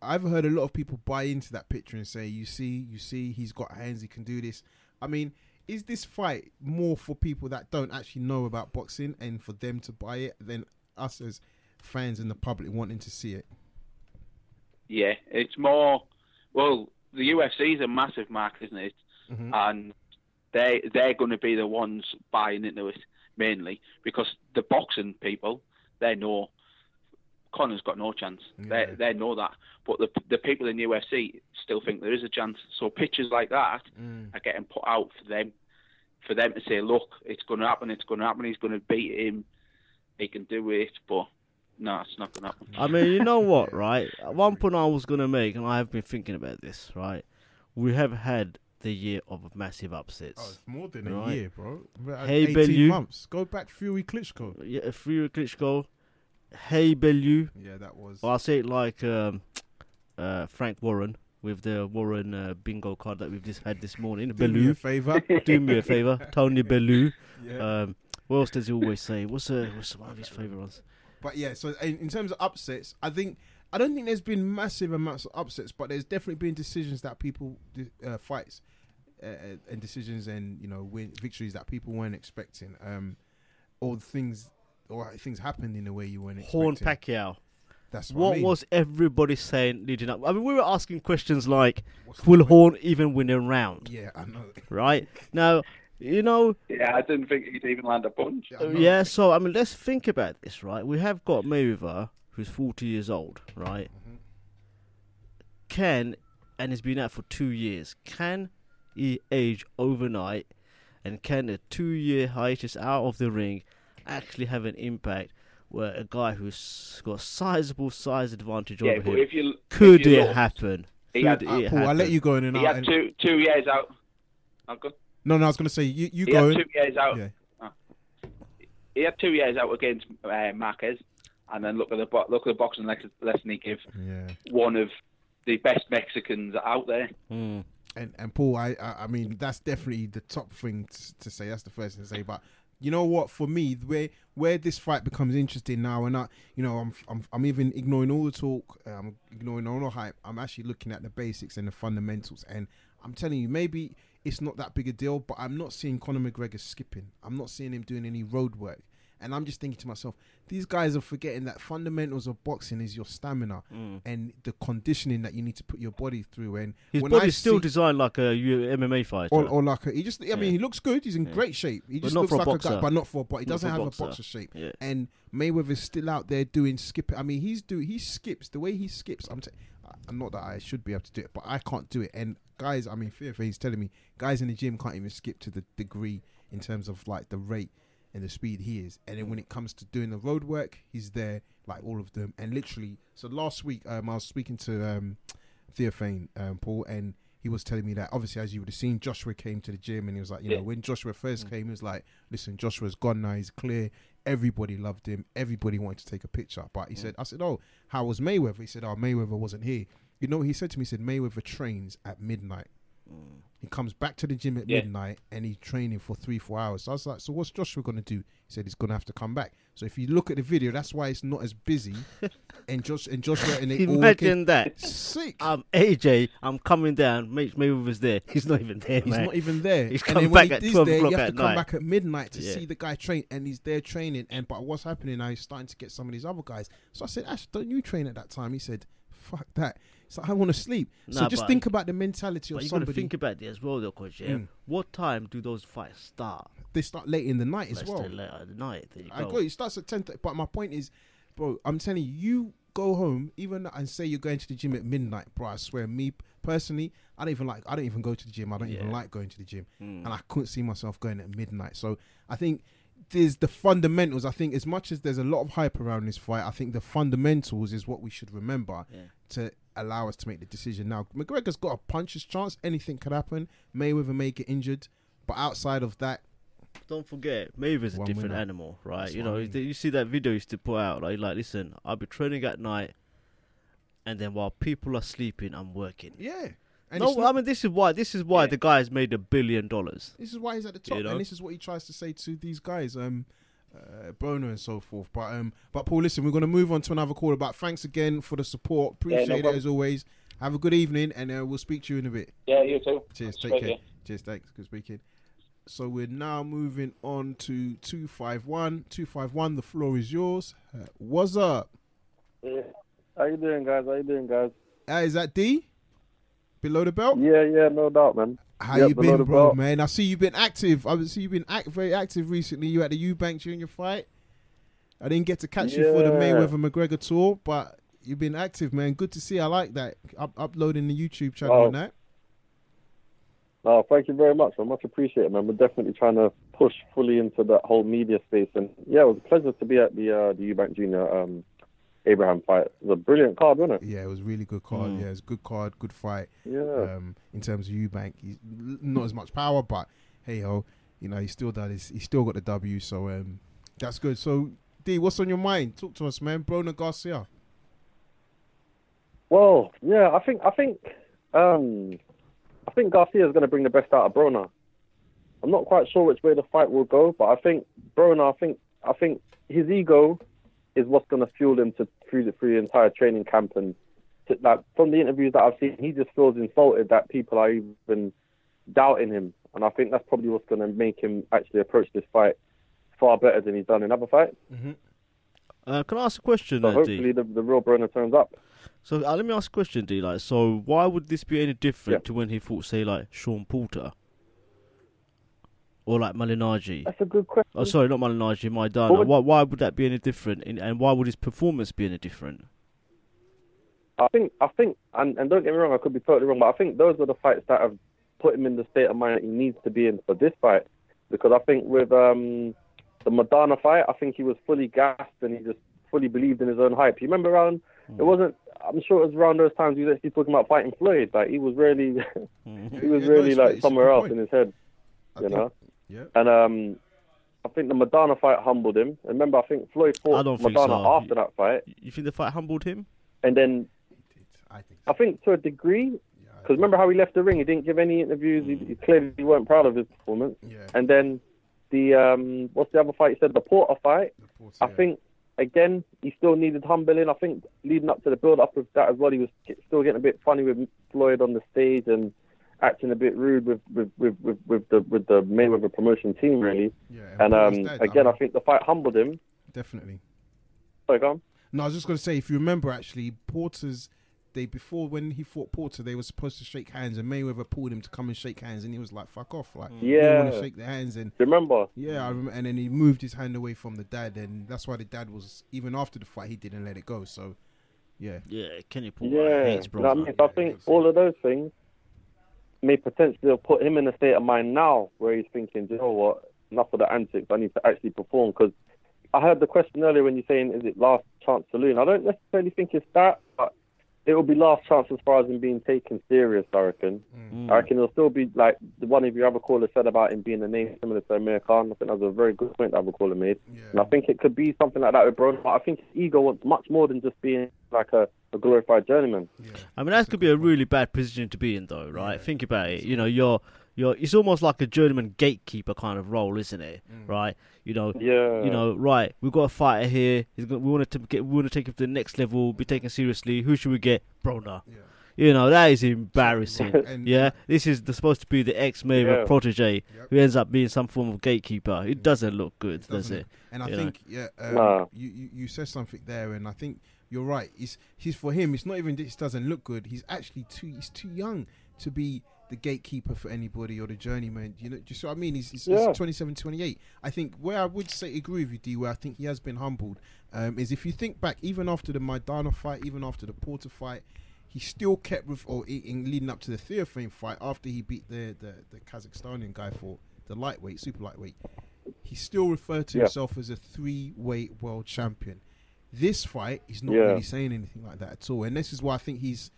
I've heard a lot of people buy into that picture and say, "You see, you see, he's got hands, he can do this." I mean, is this fight more for people that don't actually know about boxing and for them to buy it than us as fans and the public wanting to see it? Yeah, it's more. Well, the UFC is a massive market, isn't it? Mhm. And they they're going to be the ones buying into it mainly because the boxing people they know Conor's got no chance. Yeah. They they know that, but the the people in the UFC still think there is a chance. So pictures like that Mm. are getting put out for them, for them to say, look, it's going to happen. It's going to happen. He's going to beat him. He can do it, but no, it's not going to happen. I mean, you know what, right? One point I was gonna make, and I have been thinking about this, right? We have had the year of massive upsets. Oh, it's more than a year, bro. Hey, 18 Bellew. months. Go back Fury Klitschko. Yeah, Fury Klitschko, Hey Bellew. Yeah, that was. Well, I'll say it like um, uh, Frank Warren with the Warren uh, bingo card that we've just had this morning. do me a Bellew, favor. do me a favor, Tony Bellew. yeah. Um, what else does he always say? What's uh, what's one of his favorite ones? But yeah, so in, in terms of upsets, I think I don't think there's been massive amounts of upsets, but there's definitely been decisions that people uh, fights uh, and decisions and you know win victories that people weren't expecting, um, or things or things happened in a way you weren't Horn expecting. Pacquiao. That's what, What I mean. was everybody saying leading up? I mean, we were asking questions like, What's "Will the- Horn even win a round?" Yeah, I know. Right now, you know, Yeah, I didn't think he'd even land a punch. I know. yeah. So I mean, let's think about this, right? We have got Mayweather, who's forty years old, right? Mm-hmm. Can and has been out for two years. Can he age overnight? And can a two-year hiatus out of the ring actually have an impact? Where a guy who's got a sizable size advantage Yeah, over but him if you could if you it look, happen? Could had- it Uh, Paul, happen? I'll let you go in and He out. had two two years out. Oh, good. No, no, I was gonna say you you He go. had in. two years out. Yeah. He had two years out against uh, Marquez, and then look at the bo- look at the boxing le- lesson he gave Yeah. one of the best Mexicans out there. Mm. And and Paul, I I, I mean that's definitely the top thing to, to say. That's the first thing to say. But you know what? For me, where where this fight becomes interesting now, and I, you know, I'm I'm I'm even ignoring all the talk. uh, I'm ignoring all the hype. I'm actually looking at the basics and the fundamentals. And I'm telling you, maybe it's not that big a deal, but I'm not seeing Conor McGregor skipping. I'm not seeing him doing any road work. And I'm just thinking to myself, these guys are forgetting that fundamentals of boxing is your stamina mm. and the conditioning that you need to put your body through. And His when I body's still see- designed like a MMA fighter. or, or like a, he just I mean, he looks good. He's in Yeah. great shape. He But just looks a like a boxer. guy, but not for a boxer. He Not doesn't for a have boxer. a boxer shape. Yeah. And Mayweather's still out there doing skip. I mean he's do he skips the way he skips. I'm t- I'm not that I should be able to do it, but I can't do it. And guys, I mean Fear for. he's telling me guys in the gym can't even skip to the degree in terms of like the rate and the speed he is. And then when it comes to doing the road work, he's there like all of them. And literally, so last week um, I was speaking to um, Theophane um, Paul, and he was telling me that obviously, as you would have seen, Joshua came to the gym, and he was like, you know, when Joshua first came, he was like, listen, Joshua's gone now, he's clear. Everybody loved him. Everybody wanted to take a picture. But he said, I said, oh, how was Mayweather? He said, oh, Mayweather wasn't here. You know, what he said to me, he said, Mayweather trains at midnight. He comes back to the gym at Yeah. midnight and he's training for three, four hours. So I was like, so what's Joshua going to do? He said he's going to have to come back. So if you look at the video, that's why it's not as busy. and Josh and Joshua and they all Imagine that. sick. Um, I'm AJ. I'm coming down. Mate, was there. He's not even there, He's man. not even there. He's and come then when back at 12 there, you have to come night. back at midnight to Yeah. see the guy train, and he's there training. And but what's happening now? He's starting to get some of these other guys. So I said, Ash, don't you train at that time? He said, fuck that. So I want to sleep. so just think about the mentality of you got to somebody. think about it as well, though, coach. Yeah. Mm. What time do those fights start? they start late in the night as Let's well. Late at night. There I go. It starts at ten. But my point is, bro, I'm telling you, you go home even and say you're going to the gym at midnight, bro. I swear, me personally, I don't even like. I don't even go to the gym. I don't even like going to the gym, Mm. and I couldn't see myself going at midnight. So I think there's the fundamentals. I think as much as there's a lot of hype around this fight, I think the fundamentals is what we should remember Yeah. to allow us to make the decision. Now McGregor's got a puncher's chance. Anything could happen. Mayweather may get injured, but outside of that, Don't forget, Mayweather's a different winner. animal, right? That's you what I know, mean. you see that video he used to put out, like, like, listen, I'll be training at night, and then while people are sleeping, I'm working. yeah. And no, it's not- I mean this is why this is why Yeah. the guy's made a billion dollars. This is why he's at the top, You know? and this is what he tries to say to these guys, um, uh, Broner and so forth. But um, but Paul, listen, we're going to move on to another call. About thanks again for the support. Appreciate it as always. Have a good evening, and uh, we'll speak to you in a bit. Yeah, you too. Cheers. Take Straight care. here. Cheers. Thanks. Good speaking. So we're now moving on to two five one. Two five one. The floor is yours. Uh, what's up? Yeah. How you doing, guys? How you doing, guys? Uh, is that D? Below the belt? Yeah, yeah, no doubt, man. How Yeah, you been, bro, belt. man? I see you've been active. I see you've been act- very active recently. You had the Eubank Junior fight. I didn't get to catch you for the Mayweather McGregor tour, but you've been active, man. Good to see. I like that. Up- uploading the YouTube channel now. Oh. and that. No, thank you very much. I much appreciate it, man. We're definitely trying to push fully into that whole media space, and yeah, it was a pleasure to be at the uh, the Eubank Junior um, Abraham fight. It was a brilliant card, wasn't it? Yeah, it was a really good card. Mm. Yeah, it's a good card, good fight. Yeah. Um, in terms of Eubank, he's not as much power, but hey ho, you know, he still done his, he still got the W, so um, that's good. So D, what's on your mind? Talk to us, man. Broner Garcia. Well, yeah, I think I think um, I think Garcia is going to bring the best out of Broner. I'm not quite sure which way the fight will go, but I think Broner, I think I think his ego is what's going to fuel him to through the through the entire training camp and to, like from the interviews that I've seen, he just feels insulted that people are even doubting him, and I think that's probably what's going to make him actually approach this fight far better than he's done in other fights. Uh, can I ask a question, So uh, hopefully the, the real Broner turns up. So uh, let me ask a question, D. Like, so why would this be any different Yeah. to when he fought, say, like Sean Porter or like Malignaggi? That's a good question. Oh, sorry, not Malignaggi, Maidana. What would- Why, why would that be any different? And, and why would his performance be any different? I think, I think, and, and don't get me wrong, I could be totally wrong, but I think those were the fights that have put him in the state of mind that he needs to be in for this fight. Because I think with um, the Maidana fight, I think he was fully gassed and he just fully believed in his own hype. You remember around, it wasn't, I'm sure it was around those times he was actually talking about fighting Floyd. Like, he was really, he was Yeah, really it's- like somewhere else point. in his head, I you think- know? Yeah. And um, I think the Maidana fight humbled him. Remember, I think Floyd fought don't think Maidana so. after that fight. You think the fight humbled him? And then I think. I think to a degree, Yeah, because remember how he left the ring? He didn't give any interviews. He, he clearly weren't proud of his performance. Yeah. And then the um, what's the other fight? He said the Porter fight. the Porter, I yeah. think again he still needed humbling. I think leading up to the build up of that as well, he was still getting a bit funny with Floyd on the stage and acting a bit rude with with with, with, with the with the Mayweather promotion team really. Yeah, And um, dead, again, I mean, think the fight humbled him. definitely. Sorry, go on. No, I was just going to say, if you remember, actually, Porter's they before when he fought Porter, they were supposed to shake hands, and Mayweather pulled him to come and shake hands, and he was like, "Fuck off!" Like, yeah, didn't want to shake their hands, and Remember? yeah, I remember, and then he moved his hand away from the dad, and that's why the dad was even after the fight, he didn't let it go. So, yeah, Yeah, Kenny Porter Yeah, hates you know I mean? So I think all of those things may potentially have put him in a state of mind now where he's thinking, "Do you know what, enough of the antics. I need to actually perform. Because I heard the question earlier when you're saying, is it last chance saloon? I don't necessarily think it's that, it will be last chance as far as him being taken serious. I reckon. Mm. I reckon it'll still be like the one of your other callers said about him being a name similar to Amir Khan. I think that was a very good point that other caller made. yeah, And I think it could be something like that with Brown. But I think his ego wants much more than just being like a, a glorified journeyman. yeah. I mean, that could be a really bad position to be in, though, right? Think about it. You know, you're you're. It's almost like a journeyman gatekeeper kind of role, isn't it? Right? You know. Yeah. You know, right? We've got a fighter here. He's going we want to get. We want to take him to the next level. Be taken seriously. Who should we get? Broner. Yeah. You know that is embarrassing. And- yeah, this is the, supposed to be the ex Mayweather Yeah. protege Yep. who ends up being some form of gatekeeper. It doesn't look good, does doesn't it? And I You know? think yeah, um, Nah. you, you you said something there, and I think you're right. It's he's for him. It's not even this doesn't look good. He's actually too he's too young to be the gatekeeper for anybody or the journeyman. You know, just what I mean. He's, he's, he's 27, 28. I think where I would say agree with you, D, where I think he has been humbled, um, is if you think back, even after the Maidana fight, even after the Porter fight. He still kept with, or in, in leading up to the Theophane fight after he beat the, the, the Kazakhstanian guy for the lightweight, super lightweight he still referred to Yeah. himself as a three weight world champion. This fight, he's not Yeah. really saying anything like that at all, and this is why I think he's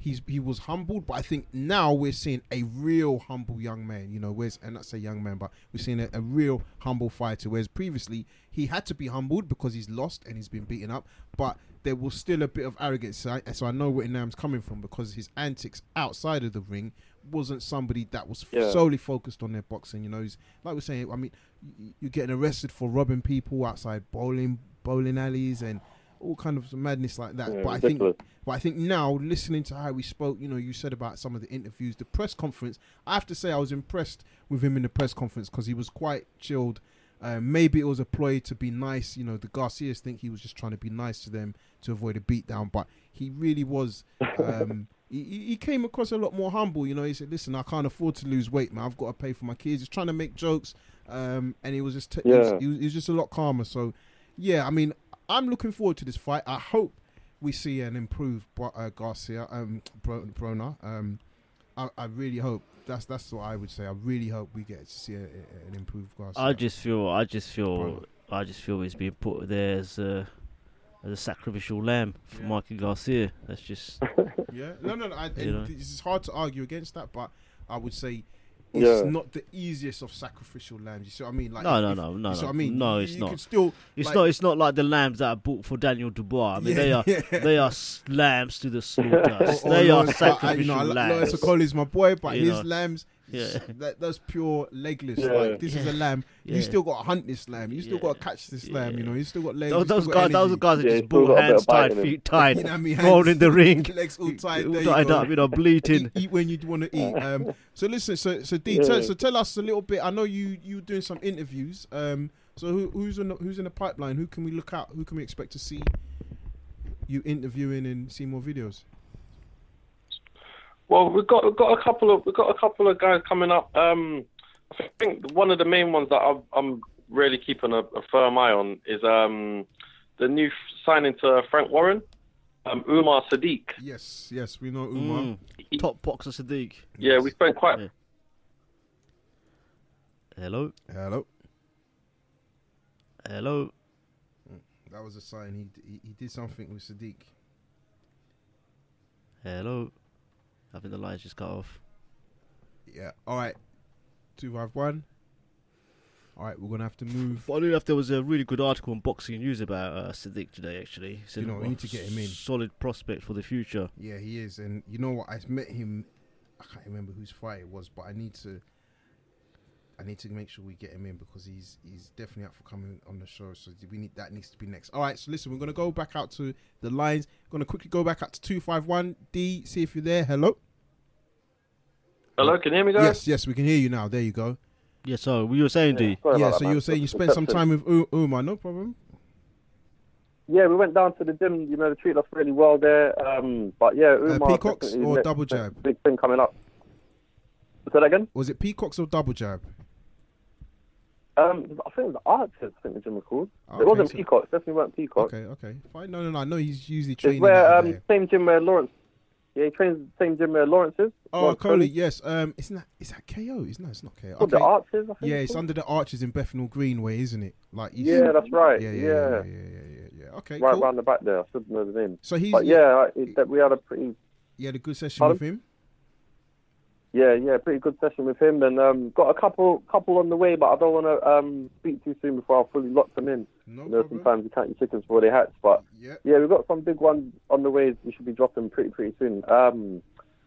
he's he was humbled, but I think now we're seeing a real humble young man. You know, whereas and not say young man, but we're seeing a, a real humble fighter. Whereas previously he had to be humbled because he's lost and he's been beaten up, but there was still a bit of arrogance. So I, so I know where Nam's coming from because his antics outside of the ring wasn't somebody that was Yeah. solely focused on their boxing. You know, he's, like we're saying, I mean, you're getting arrested for robbing people outside bowling bowling alleys and all kind of madness like that. Yeah, but I think, but I think now listening to how we spoke, you know, you said about some of the interviews, the press conference. I have to say, I was impressed with him in the press conference because he was quite chilled. Uh, maybe it was a ploy to be nice. You know, the Garcias think he was just trying to be nice to them to avoid a beatdown, but he really was. Um, he, he came across a lot more humble. You know, he said, "Listen, I can't afford to lose weight, man. I've got to pay for my kids." He's trying to make jokes, um, and he was just t- Yeah. he, was, he was just a lot calmer. So, yeah, I mean, I'm looking forward to this fight. I hope we see an improved Bro- uh, Garcia, um, Bro- Broner. Um, I, I really hope. That's that's what I would say. I really hope we get to see a, a- an improved Garcia. I just feel, I just feel, Bro. I just feel he's being put there as a, as a sacrificial lamb for Yeah. Mikey Garcia. That's just yeah, no, no, no. I, You know? It's hard to argue against that, but I would say. Yeah. It's not the easiest of sacrificial lambs. You see what I mean? Like No, if- no, no, no, you see what I mean? No, it's you not. Still, It's like- not. It's not like the lambs that are bought for Daniel Dubois. I mean, they are. yeah. They are lambs to the slaughter. They are Lawrence- sacrificial you know, lambs. Lawrence Okolie is my boy, but You his know. lambs, Yeah. that, that's pure legless. Yeah. Like this is a lamb. Yeah. You still got to hunt this lamb. You still Yeah. got to catch this lamb. You know, you still got legs. Those, you those still guys, got those are guys that Yeah, just he's still bought got a bit hands tied, feet tied, You know I mean? rolled in the ring, legs all tight. all There tied go. up, you know, bleating. Eat, eat when you want to eat. Um, so listen, so so D, Yeah. tell, so tell us a little bit. I know you you doing some interviews. Um, so who, who's in the, who's in the pipeline? Who can we look out? Who can we expect to see you interviewing and see more videos? Well, we've got we've got a couple of we've got a couple of guys coming up. Um, I think one of the main ones that I'm, I'm really keeping a, a firm eye on is um, the new f- signing to Frank Warren, um, Umar Sadiq. Yes, yes, we know Umar. Mm. Top boxer Sadiq. Yeah, we spent quite Yeah. Hello, Hello. hello. That was a sign. He he, he did something with Sadiq. Hello. I think the line's just cut off. Yeah. All right. Two five one. All right, we're gonna have to move. Funny enough, there was a really good article on Boxing News about uh, Sadiq today. Actually, said, You know, we need to get him in. Solid prospect for the future. Yeah, he is, and you know what? I met him. I can't remember whose fight it was, but I need to. I need to make sure we get him in because he's he's definitely up for coming on the show. So we need that needs to be next. All right, so listen, we're gonna go back out to the lines. Gonna quickly go back out to two five one D. See if you're there. Hello. Hello, can you hear me, guys? Yes, yes, we can hear you now. There you go. Yeah. So we were saying, D. Sorry yeah, so that, you were saying you spent some time with U- Umar, no problem. Yeah, we went down to the gym. You know, they treated us really well there. Um, but yeah, Uh, peacocks or next- double jab? Big thing coming up. Say that again. Was it peacocks or double jab? Um, I think it was Archers. I think the gym was called. Okay, it wasn't so- Peacocks. Definitely weren't Peacock. Okay, okay, fine. No, no, no. I know he's usually It's training. where um there. same gym where Lawrence. Yeah, he trains the same gym where Lawrence is. Oh, Lawrence Okolie, yes. Um, isn't that is that KO? It's no, it's not KO. Called the Okay. Archers. I think Yeah, it's it's under the arches in Bethnal Greenway, isn't it? Like you Yeah, that's right. Yeah, Yeah, yeah, yeah, yeah, yeah, yeah. Okay, right cool. round the back there. I should know the name. So he's But yeah, I- it, that we had a pretty he had a good session Pardon? with him. Yeah yeah pretty good session with him, and um got a couple couple on the way, but I don't want to um speak too soon before I fully lock them in. No You know, problem. sometimes you count your chickens before they hatch, but Yeah. yeah, we've got some big ones on the way. We should be dropping pretty pretty soon. Um,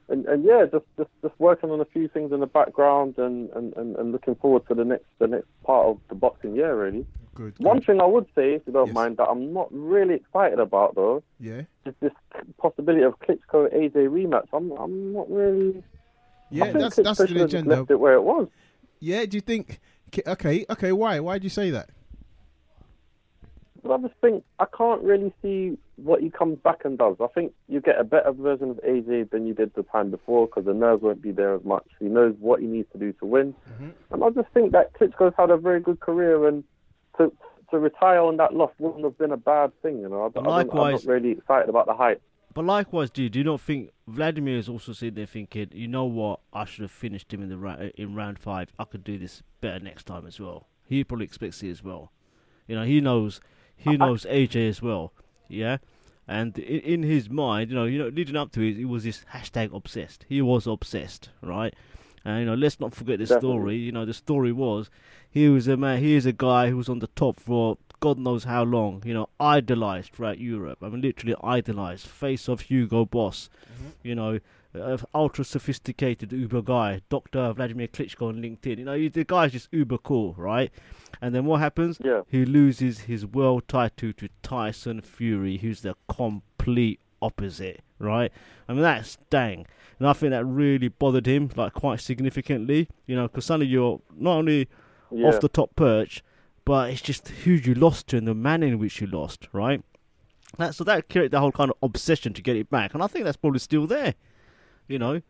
and, and yeah, just, just just working on a few things in the background, and, and, and, and looking forward to the next the next part of the boxing year. Really, Good. one good. thing I would say, if you don't Yes. mind, that I'm not really excited about though, Yeah. is this possibility of Klitschko AJ rematch. I'm I'm not really. Yeah, I think that's that's the agenda. Left it where it was. Yeah. Do you think? Okay. Okay. Why? Why would you say that? But I just think I can't really see what he comes back and does. I think you get a better version of AJ than you did the time before because the nerves won't be there as much. He knows what he needs to do to win, Mm-hmm. and I just think that Klitschko's had a very good career and to to retire on that loss wouldn't have been a bad thing. You know, I, likewise, I'm not really excited about the hype. But likewise, do you, do you not think Vladimir is also sitting there thinking, you know what, I should have finished him in the ra- in round five. I could do this better next time as well. He probably expects it as well. You know, he knows he knows AJ as well. Yeah, and in, in his mind, you know, you know, leading up to it, he was this hashtag obsessed. He was obsessed, right? And you know, let's not forget the story. You know, the story was he was a man. He is a guy who was on the top for God knows how long. You know, idolized throughout Europe. I mean, literally idolized. Face of Hugo Boss. You know, uh, ultra sophisticated Uber guy, Doctor Vladimir Klitschko on LinkedIn. You know, he- the guy's just uber cool, right? And then what happens? Yeah. He loses his world title to Tyson Fury, who's the complete opposite, right? I mean, that's dang. And I think that really bothered him, like, quite significantly, you know, because suddenly you're not only Yeah. off the top perch, but it's just who you lost to and the manner in which you lost, right? That, so that created the whole kind of obsession to get it back, and I think that's probably still there. You know,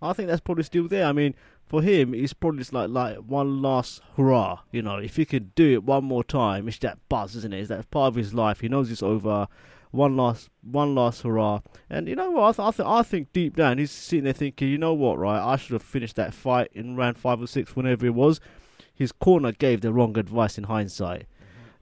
I think that's probably still there. I mean, for him, it's probably just like like one last hurrah. You know, if he could do it one more time, it's that buzz, isn't it? It's that part of his life. He knows it's over. One last, one last hurrah. And you know what? I, th- I, th- I think deep down he's sitting there thinking, you know what, right? I should have finished that fight in round five or six, whenever it was. His corner gave the wrong advice in hindsight.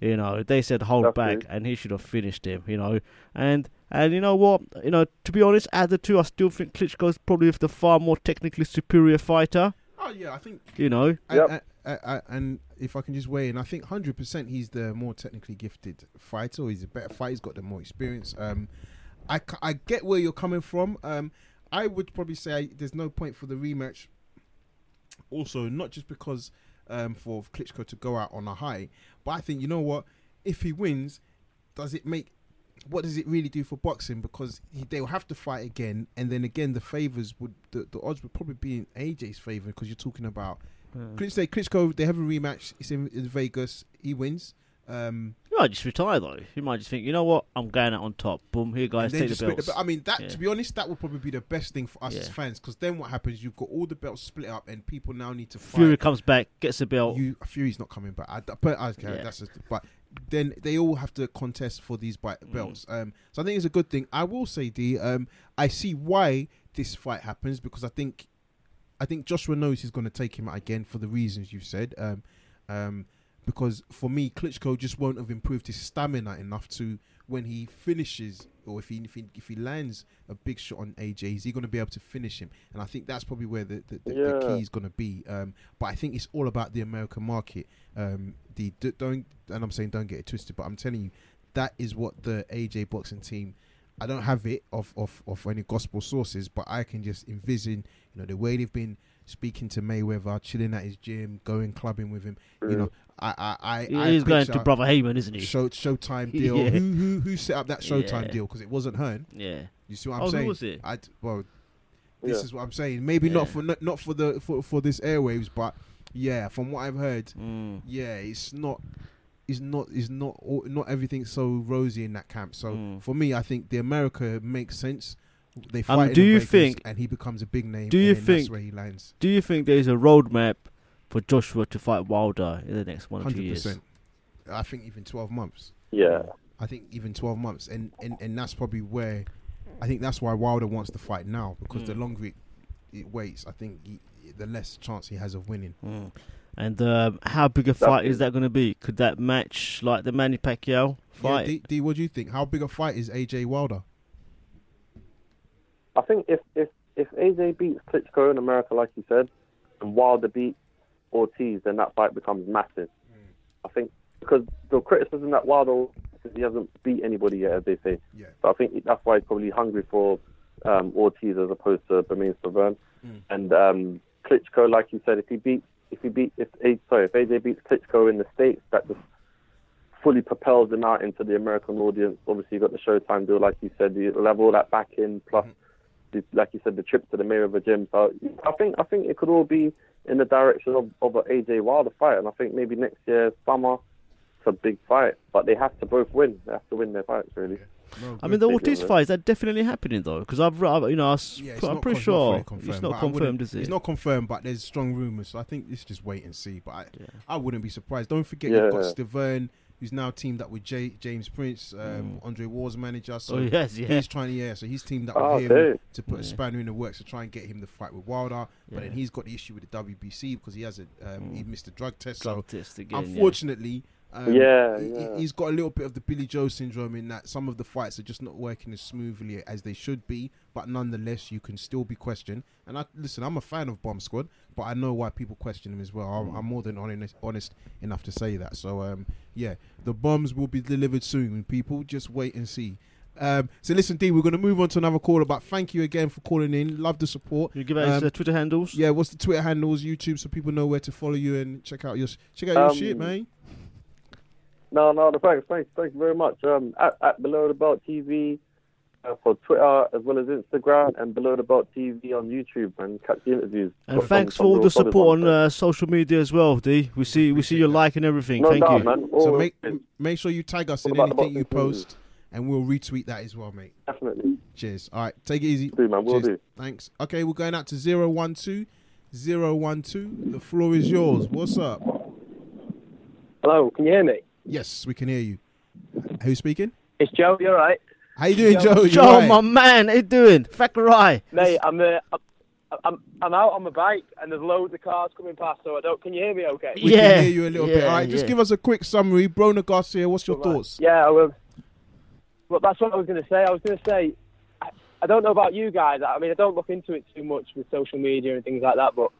You know, they said hold That's back, true. and he should have finished him. You know, and and you know what? You know, to be honest, out of the two, I still think Klitschko's probably the far more technically superior fighter. Oh yeah, I think You know, And, Yep. and, and, and if I can just weigh in, I think hundred percent he's the more technically gifted fighter. He's a better fighter. He's got the more experience. Um, I, I get where you're coming from. Um, I would probably say I, there's no point for the rematch. Also, not just because um, for Klitschko to go out on a high, but I think you know what? If he wins, does it make what does it really do for boxing? Because he, they'll have to fight again, and then again the favors would the, the odds would probably be in AJ's favor because you're talking about Klitsch, say Klitschko. They have a rematch. It's in, in Vegas. He wins. Um, he might just retire though. He might just think, you know what, I'm going out on top. Boom, here guys, take the belts. the belt. I mean, that Yeah. to be honest, that would probably be the best thing for us as fans. Because then what happens? You've got all the belts split up, and people now need to fight. Fury comes back, gets the belt. You Fury's not coming back. I, but I, okay, Yeah. that's just, but then they all have to contest for these Mm. belts. Um, so I think it's a good thing. I will say, D. Um, I see why this fight happens because I think, I think Joshua knows he's going to take him out again for the reasons you've said. Um, um, because for me, Klitschko just won't have improved his stamina enough to when he finishes or if he if he, if he lands a big shot on AJ, is he going to be able to finish him? And I think that's probably where the the, the, the key is going to be. Um, but I think it's all about the American market. Um, the d- don't and I'm saying don't get it twisted, but I'm telling you that is what the AJ boxing team. I don't have it of of of any gospel sources, but I can just envision you know the way they've been speaking to Mayweather, chilling at his gym, going clubbing with him. You know, I I I, He- I He's going to Brother Haymon, isn't he? Show, Showtime deal. Yeah. Who who who set up that Showtime Yeah. deal? Because it wasn't Hearn. Yeah. You see what Oh, I'm who saying? was it? I well, this Yeah. is what I'm saying. Maybe not for not, not for the for, for this airwaves, but yeah, from what I've heard, Mm. yeah, it's not. It's not. It's not. all- Not everything so rosy in that camp. So Mm. for me, I think the America makes sense. They Um, fight. do in you Vegas think- And he becomes a big name. do you and then that's think- where he lands? Do you think there's a roadmap for Joshua to fight Wilder in the next one or two years? I think even twelve months. Yeah. I think even 12 months, and, and, and that's probably where I think that's why Wilder wants to fight now because the Mm. longer it, it waits, I think he, the less chance he has of winning. Mm. And um, how big a fight is that going to be? Could that match like the Manny Pacquiao Yeah, fight? D, D, what do you think? How big a fight is AJ Wilder? I think if if if AJ beats Klitschko in America, like you said, and Wilder beats Ortiz, then that fight becomes massive. I think because the criticism that Wilder he hasn't beat anybody yet, as they say. Yeah. So I think that's why he's probably hungry for um, Ortiz as opposed to Bermane Stiverne. Mm. And um, Klitschko, like you said, if he beats if he beat if sorry if AJ beats Klitschko in the states, that just fully propels him out into the American audience. Obviously, you've got the Showtime deal, like you said, you level all that back in plus. The, like you said, the trip to the Mayweather gym. So I think I think it could all be in the direction of, of an AJ Wilder fight, and I think maybe next year summer it's a big fight, but they have to both win. They have to win their fights, really. No, I mean, the Big Ortiz fight is that definitely happening though? Because I've, re- you know, I s- Yeah, I'm not pretty con- sure fully it's confirmed, not but I wouldn't- confirmed, is it? It's not confirmed, but there's strong rumors. So I think let's just wait and see. But I, Yeah. I wouldn't be surprised. Don't forget Yeah. you've got Stiverne, who's now teamed up with J- James Prince, um, Andre Ward's manager. So Mm. Oh, yes, yeah. he's trying to yeah. So he's teamed up Oh, with him okay. to put a spanner in the works to try and get him the fight with Wilder. But then he's got the issue with the WBC because he has a um, he missed a drug test. Drug so test again, yeah. Unfortunately. Um, Yeah, he, yeah. has got a little bit of the Billy Joe syndrome in that some of the fights are just not working as smoothly as they should be. But nonetheless, you can still be questioned. And I listen, I'm a fan of Bomb Squad, but I know why people question him as well. I'm, I'm more than honest, honest enough to say that. So um, yeah, the bombs will be delivered soon. People, just wait and see. Um, so listen, D, we're going to move on to another caller. But thank you again for calling in. Love the support. You give out his Um, uh, Twitter handles. Yeah, what's the Twitter handles, YouTube, so people know where to follow you and check out your check out your Um, shit, man. No, no, no, thanks, thanks, thanks very much. Um, at, at Below the Belt TV uh, for Twitter as well as Instagram, and Below the Belt TV on YouTube, and catch the interviews. And Got thanks some- for all the support on uh, social media as well, D. We see we see your like and everything. No Thank doubt, you. man. So make m- make sure you tag us What in anything you boxing post, and we'll retweet that as well, mate. definitely. Cheers. All right, take it easy. Do, man, will Cheers. do. Thanks. Okay, we're going out to 012 012. The floor is yours. What's up? Hello, can you hear me? Yes, we can hear you. Who's speaking? It's Joe. You all right, How you doing, Joe? You Joe, alright? my man, how you doing? Thackeray. mate? I'm uh, I'm I'm out on my bike and there's loads of cars coming past. So I don't. Can you hear me? Okay. We Yeah, can hear you a little bit. yeah, All right, just yeah. give us a quick summary. Broner Garcia, what's your thoughts? Yeah, I will. Well, that's what I was going to say. I was going to say, I, I don't know about you guys. I mean, I don't look into it too much with social media and things like that, but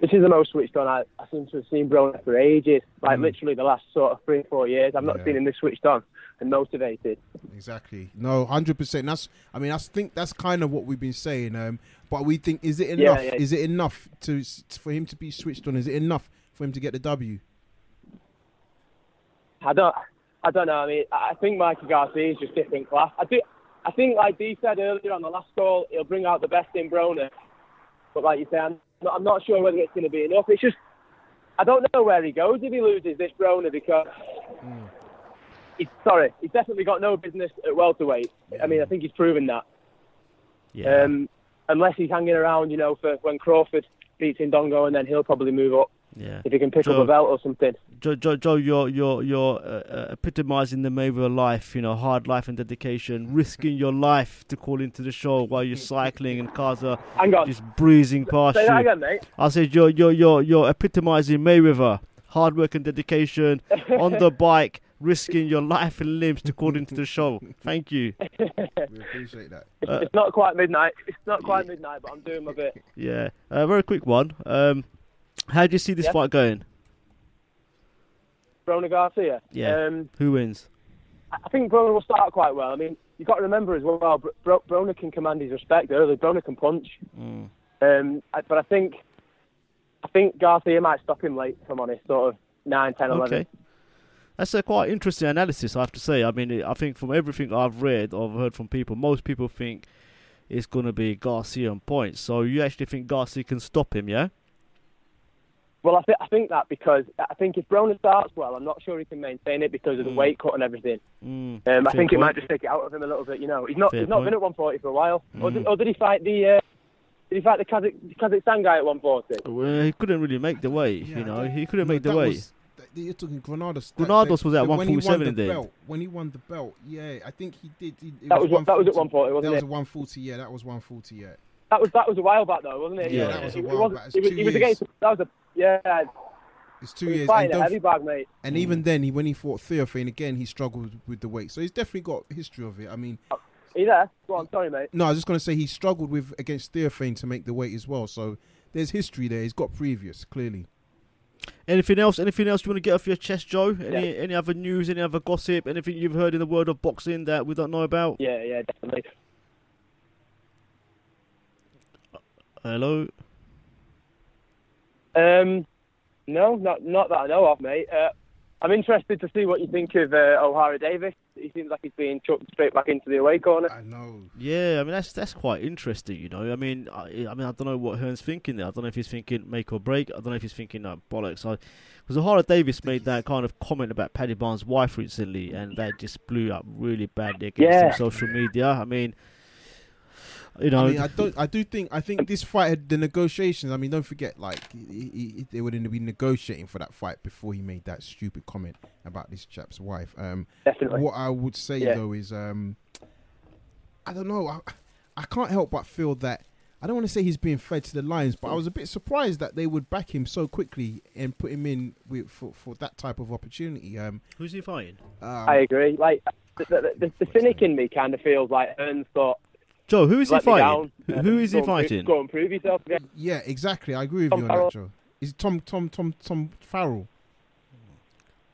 this is the most switched on I, I seem to have seen Broner for ages. Like literally the last sort of three, four years. I've not Mm. Yeah. seen him this switched on and motivated. Exactly. No, hundred percent. That's. I mean, I think that's kind of what we've been saying. Um, but we think, is it enough? yeah. Is it enough to for him to be switched on? Is it enough for him to get the W? I don't, I don't know. I mean, I think Mikey Garcia is just different class. I do, I think like Dee said earlier on the last call, he'll bring out the best in Broner. But like you say, I'm I'm not sure whether it's going to be enough. It's just, I don't know where he goes if he loses this Broner because he's sorry, he's definitely got no business at welterweight. I mean, I think he's proven that. Yeah. Um, unless he's hanging around, you know, for when Crawford beats Indongo, and then he'll probably move up yeah. if he can pick Joe- up a belt or something. Joe, Joe, Joe, you're you're you're uh, uh, epitomizing the Mayweather life. You know, hard life and dedication, risking your life to call into the show while you're cycling and cars are Hang on. just breezing past Say that you. again, mate. I said you're you're you're you're epitomizing Mayweather, hard work and dedication on the bike, risking your life and limbs to call into the show. Thank you. We appreciate that. Uh, It's not quite midnight. It's not quite midnight, but I'm doing my bit. Yeah, uh, very quick one. Um, how do you see this Yeah. fight going? Broner Garcia. Yeah. Um, Who wins? I think Broner will start quite well. I mean, you've got to remember as well, Bro- Bro- Broner can command his respect early. Broner can punch. Mm. Um, but I think, I think Garcia might stop him late. If I'm honest, sort of nine, ten, eleven. Okay. That's a quite interesting analysis, I have to say. I mean, I think from everything I've read or heard from people, most people think it's going to be Garcia on points. So you actually think Garcia can stop him, yeah? Well, I, th- I think that because I think if Broner starts well, I'm not sure he can maintain it because of the Mm. weight cut and everything. Mm, Um, I fair think it might just take it out of him a little bit. You know, he's not Fair he's not point. been at 140 for a while. Or, did, Mm. or did he fight the uh, did he fight the Kazakh, Kazakhstan guy at 140? Well, he couldn't really make the weight, Yeah, you know. He couldn't No, make the weight. you're talking Granados. Granados was at when he won 147 the indeed. belt. When he won the belt, yeah, I think he did. He, it That was that was at 140, That wasn't it? That was it? at 140. Yeah, that was 140. Yeah. That was that was a while back though, wasn't it? Yeah, You know, that was a it, while back. It was, it was against that was a yeah. It's two He was years. fighting And, a heavy bag, mate. and even then, he when he fought Theophane again, he struggled with the weight. So he's definitely got history of it. I mean, Are you there? Go on, sorry, mate. no, I was just gonna say he struggled with against Theophane to make the weight as well. So there's history there. He's got previous clearly. Anything else? Anything else you want to get off your chest, Joe? Any any other news? Any other gossip? Anything you've heard in the world of boxing that we don't know about? Yeah, yeah, definitely. Uh, hello. Um, no, not not that I know of, mate. Uh, I'm interested to see what you think of uh, Ohara Davies. He seems like he's being chucked straight back into the away corner. I know. Yeah, I mean that's that's quite interesting, you know. I mean, I, I mean, I don't know what Hearn's thinking there. I don't know if he's thinking make or break. I don't know if he's thinking no bollocks. Because Ohara Davies made that kind of comment about Paddy Barnes' wife recently, and that just blew up really badly against Yeah. him social media. I mean, you know, I mean, I don't. I do think. I think this fight had the negotiations. I mean, don't forget, like he, he, they would be negotiating for that fight before he made that stupid comment about this chap's wife. Um, Definitely. what I would say Yeah. though is, um, I don't know. I, I can't help but feel that I don't want to say he's being fed to the lions, but I was a bit surprised that they would back him so quickly and put him in with, for for that type of opportunity. Um, who's he fighting? um, I agree. Like the, the, the, the cynic in me kind of feels like Hearns thought, Joe, who is he let me fighting? down. Who- who is he go and fighting? Go and prove yourself again. Yeah, exactly. I agree with Tom you on Farrell. that, Joe. Is Tom Tom Tom Tom Farrell?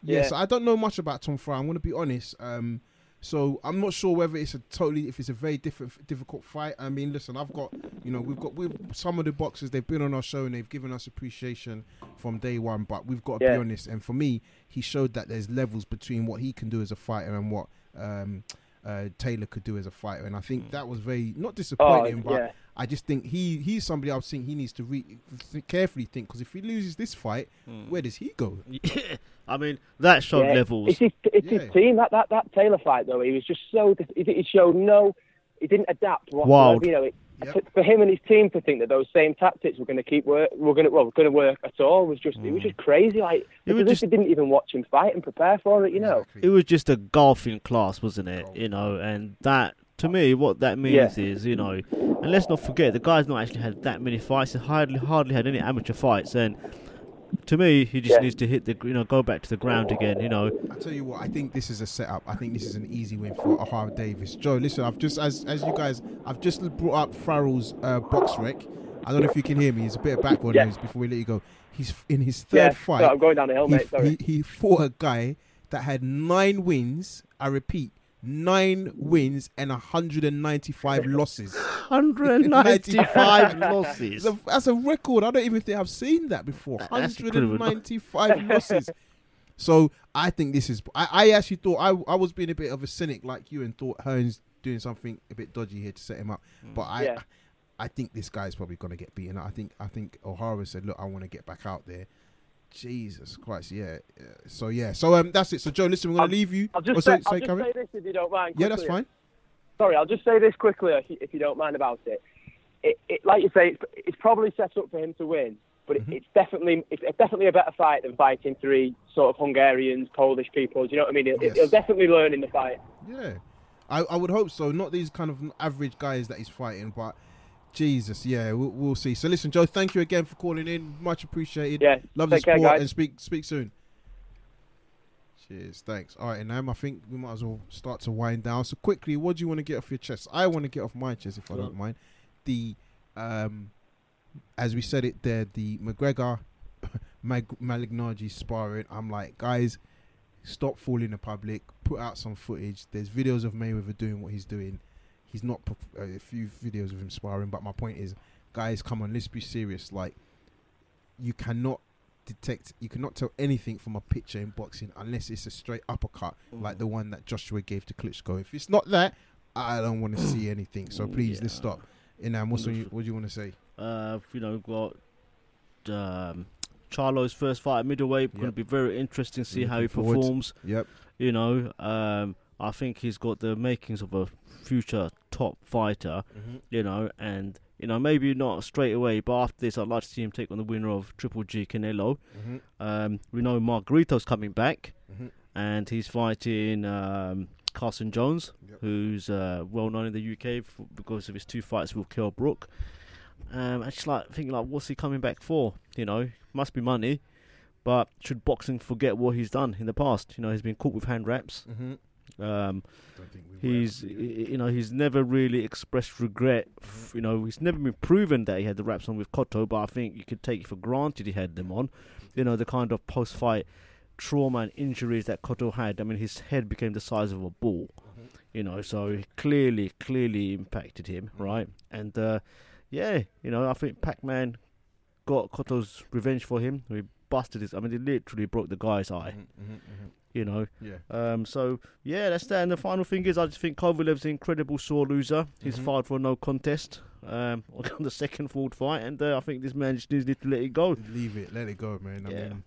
Yeah. Yes, I don't know much about Tom Farrell. I'm going to be honest. Um, so I'm not sure whether it's a totally, if it's a very different, difficult fight. I mean, listen, I've got, you know, we've got with some of the boxers. They've been on our show and they've given us appreciation from day one. But we've got to Yeah. be honest. And for me, he showed that there's levels between what he can do as a fighter and what um, uh, Taylor could do as a fighter. And I think that was very not disappointing, but Oh, yeah. I just think he he's somebody I was think he needs to re- th- carefully think because if he loses this fight, where does he go? I mean, that showed Yeah. levels. It's his, it's Yeah. his team. That, that that Taylor fight though, he was just so he, he showed no. He didn't adapt. Whatsoever. Wild. You know, it, Yep. for, him and his team to think that those same tactics were going to keep work, were going to well, going to work at all was just it was just mm. crazy. Like It was because just- they didn't even watch him fight and prepare for it. You know. Exactly. It was just a golfing class, wasn't it? You know, and that to me, what that means is, you know, and let's not forget the guy's not actually had that many fights. He hardly hardly had any amateur fights, and to me, he just Yeah. needs to hit the, you know, go back to the ground again. You know, I tell you what, I think this is a setup. I think this is an easy win for Ohara Davies. Joe, listen, I've just as as you guys, I've just brought up Farrell's uh, BoxRec. I don't know if you can hear me. It's a bit of background Yeah. noise before we let you go. He's in his third Yeah, fight. so I'm going down the hill, he, mate. Sorry. he, he fought a guy that had nine wins. I repeat, nine wins and 195 losses. 195 losses. That's a, that's a record. I don't even think I've seen that before. That's incredible. 195 losses. So I think this is. I, I actually thought I I was being a bit of a cynic like you and thought Hearns doing something a bit dodgy here to set him up. Mm. But I Yeah. I think this guy's probably going to get beaten. I think I think Ohara said, "Look, I want to get back out there." Jesus Christ, yeah. yeah. So yeah, so um, that's it. So Joe, listen, we're going I'll- to leave you. I'll just, Oh, say, I'll just say this if you don't mind. Yeah, that's fine. Sorry, I'll just say this quickly if you, if you don't mind about it. It, it. Like you say, it's, it's probably set up for him to win, but it, Mm-hmm. it's definitely it's definitely a better fight than fighting three sort of Hungarians, Polish people. Do you know what I mean? He'll, Yes. he'll definitely learn in the fight. Yeah, I, I would hope so. Not these kind of average guys that he's fighting, but Jesus, yeah, we'll, we'll see. So listen, Joe, thank you again for calling in. Much appreciated. Yeah, love the take care, support guys. and speak speak soon. Cheers, thanks. All right, and now I think we might as well start to wind down. So quickly, what do you want to get off your chest? I want to get off my chest, if I don't mind. The, um, as we said it there, the McGregor Mag- Malignaggi sparring. I'm like, guys, stop fooling the public. Put out some footage. There's videos of Mayweather doing what he's doing. He's not uh, a few videos of him sparring, but my point is, guys, come on, let's be serious. Like, you cannot detect, you cannot tell anything from a picture in boxing unless it's a straight uppercut, like the one that Joshua gave to Klitschko. If it's not that, I don't want to see anything. So please, let's stop. And um, what's you, what do you want to say? uh, you know, got um, Charlo's first fight at middleweight. Going to be very interesting to see how he Looking forward. performs. Yep. You know, um, I think he's got the makings of a future top fighter. You know, and you know maybe not straight away, but after this, I'd like to see him take on the winner of Triple G Canelo. Mhm. Um, we know Margarito's coming back, Mhm. and he's fighting um, Carson Jones, Yep. who's uh, well known in the UK f because of his two fights with Kell Brook. Um, I just like thinking like, what's he coming back for? You know, must be money. But should boxing forget what he's done in the past? You know, he's been caught with hand wraps. Um, he's, ever y- see that. you know, he's never really expressed regret. Mm-hmm. f- You know, he's never been proven that he had the wraps on with Cotto, but I think you could take it for granted he had them on. You know, the kind of post-fight trauma and injuries that Cotto had. I mean, his head became the size of a ball. Mm-hmm. You know, so it clearly, clearly impacted him, Mm-hmm. right? And uh, yeah, you know, I think Pac-Man got Cotto's revenge for him. Busted his. I mean, he literally broke the guy's eye. Mhm, mhm, mhm. You know, Yeah. um, so yeah, that's that. And the final thing is, I just think Kovalev's an incredible sore loser. He's Mhm. filed for a no contest um, on the second Ward fight, and uh, I think this man just needs to let it go. Leave it, let it go, man. I Yeah. mean,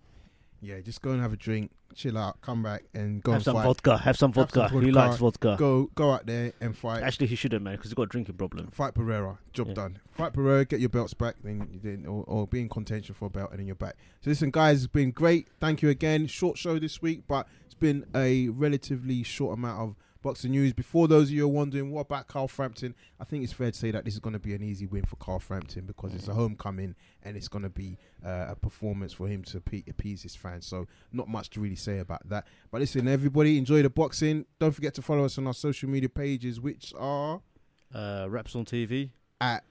yeah, just go and have a drink, chill out, come back, and go have and some fight. vodka. Have some Have some vodka. He vodka. likes vodka. Go, go out there and fight. Actually, he shouldn't, man, because he's got a drinking problem. Fight Pereira, job Yeah. done. Fight Pereira, get your belts back, then, you then or, or be in contention for a belt, and then you're back. So listen, guys, it's been great. Thank you again. Short show this week, but it's been a relatively short amount of boxing news. Before those of you are wondering what about Carl Frampton, I think it's fair to say that this is going to be an easy win for Carl Frampton because it's a homecoming and it's going to be uh, a performance for him to appe- appease his fans. So not much to really say about that. But listen, everybody, enjoy the boxing. Don't forget to follow us on our social media pages, which are Uh, Wraps on TV. at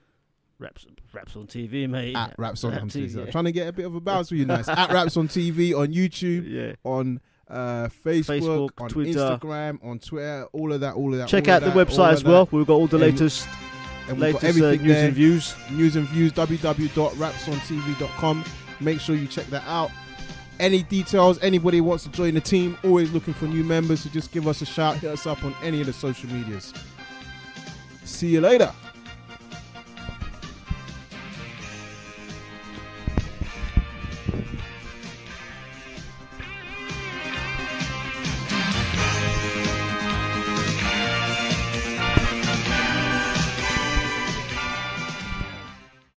Wraps, wraps on TV, mate. at Wraps on Rap TV. TV, I'm yeah. trying to get a bit of a bounce with you, nice. at Wraps on TV on YouTube, Yeah. on uh, Facebook, Facebook, on Twitter. Instagram, on Twitter, all of that, all of that. Check out of the website as that. well. We've got all the latest, And we've got latest uh, news there. and views. News and views, www.wrapsontv.com. Make sure you check that out. Any details, anybody wants to join the team, always looking for new members, so just give us a shout, hit us up on any of the social medias. See you later.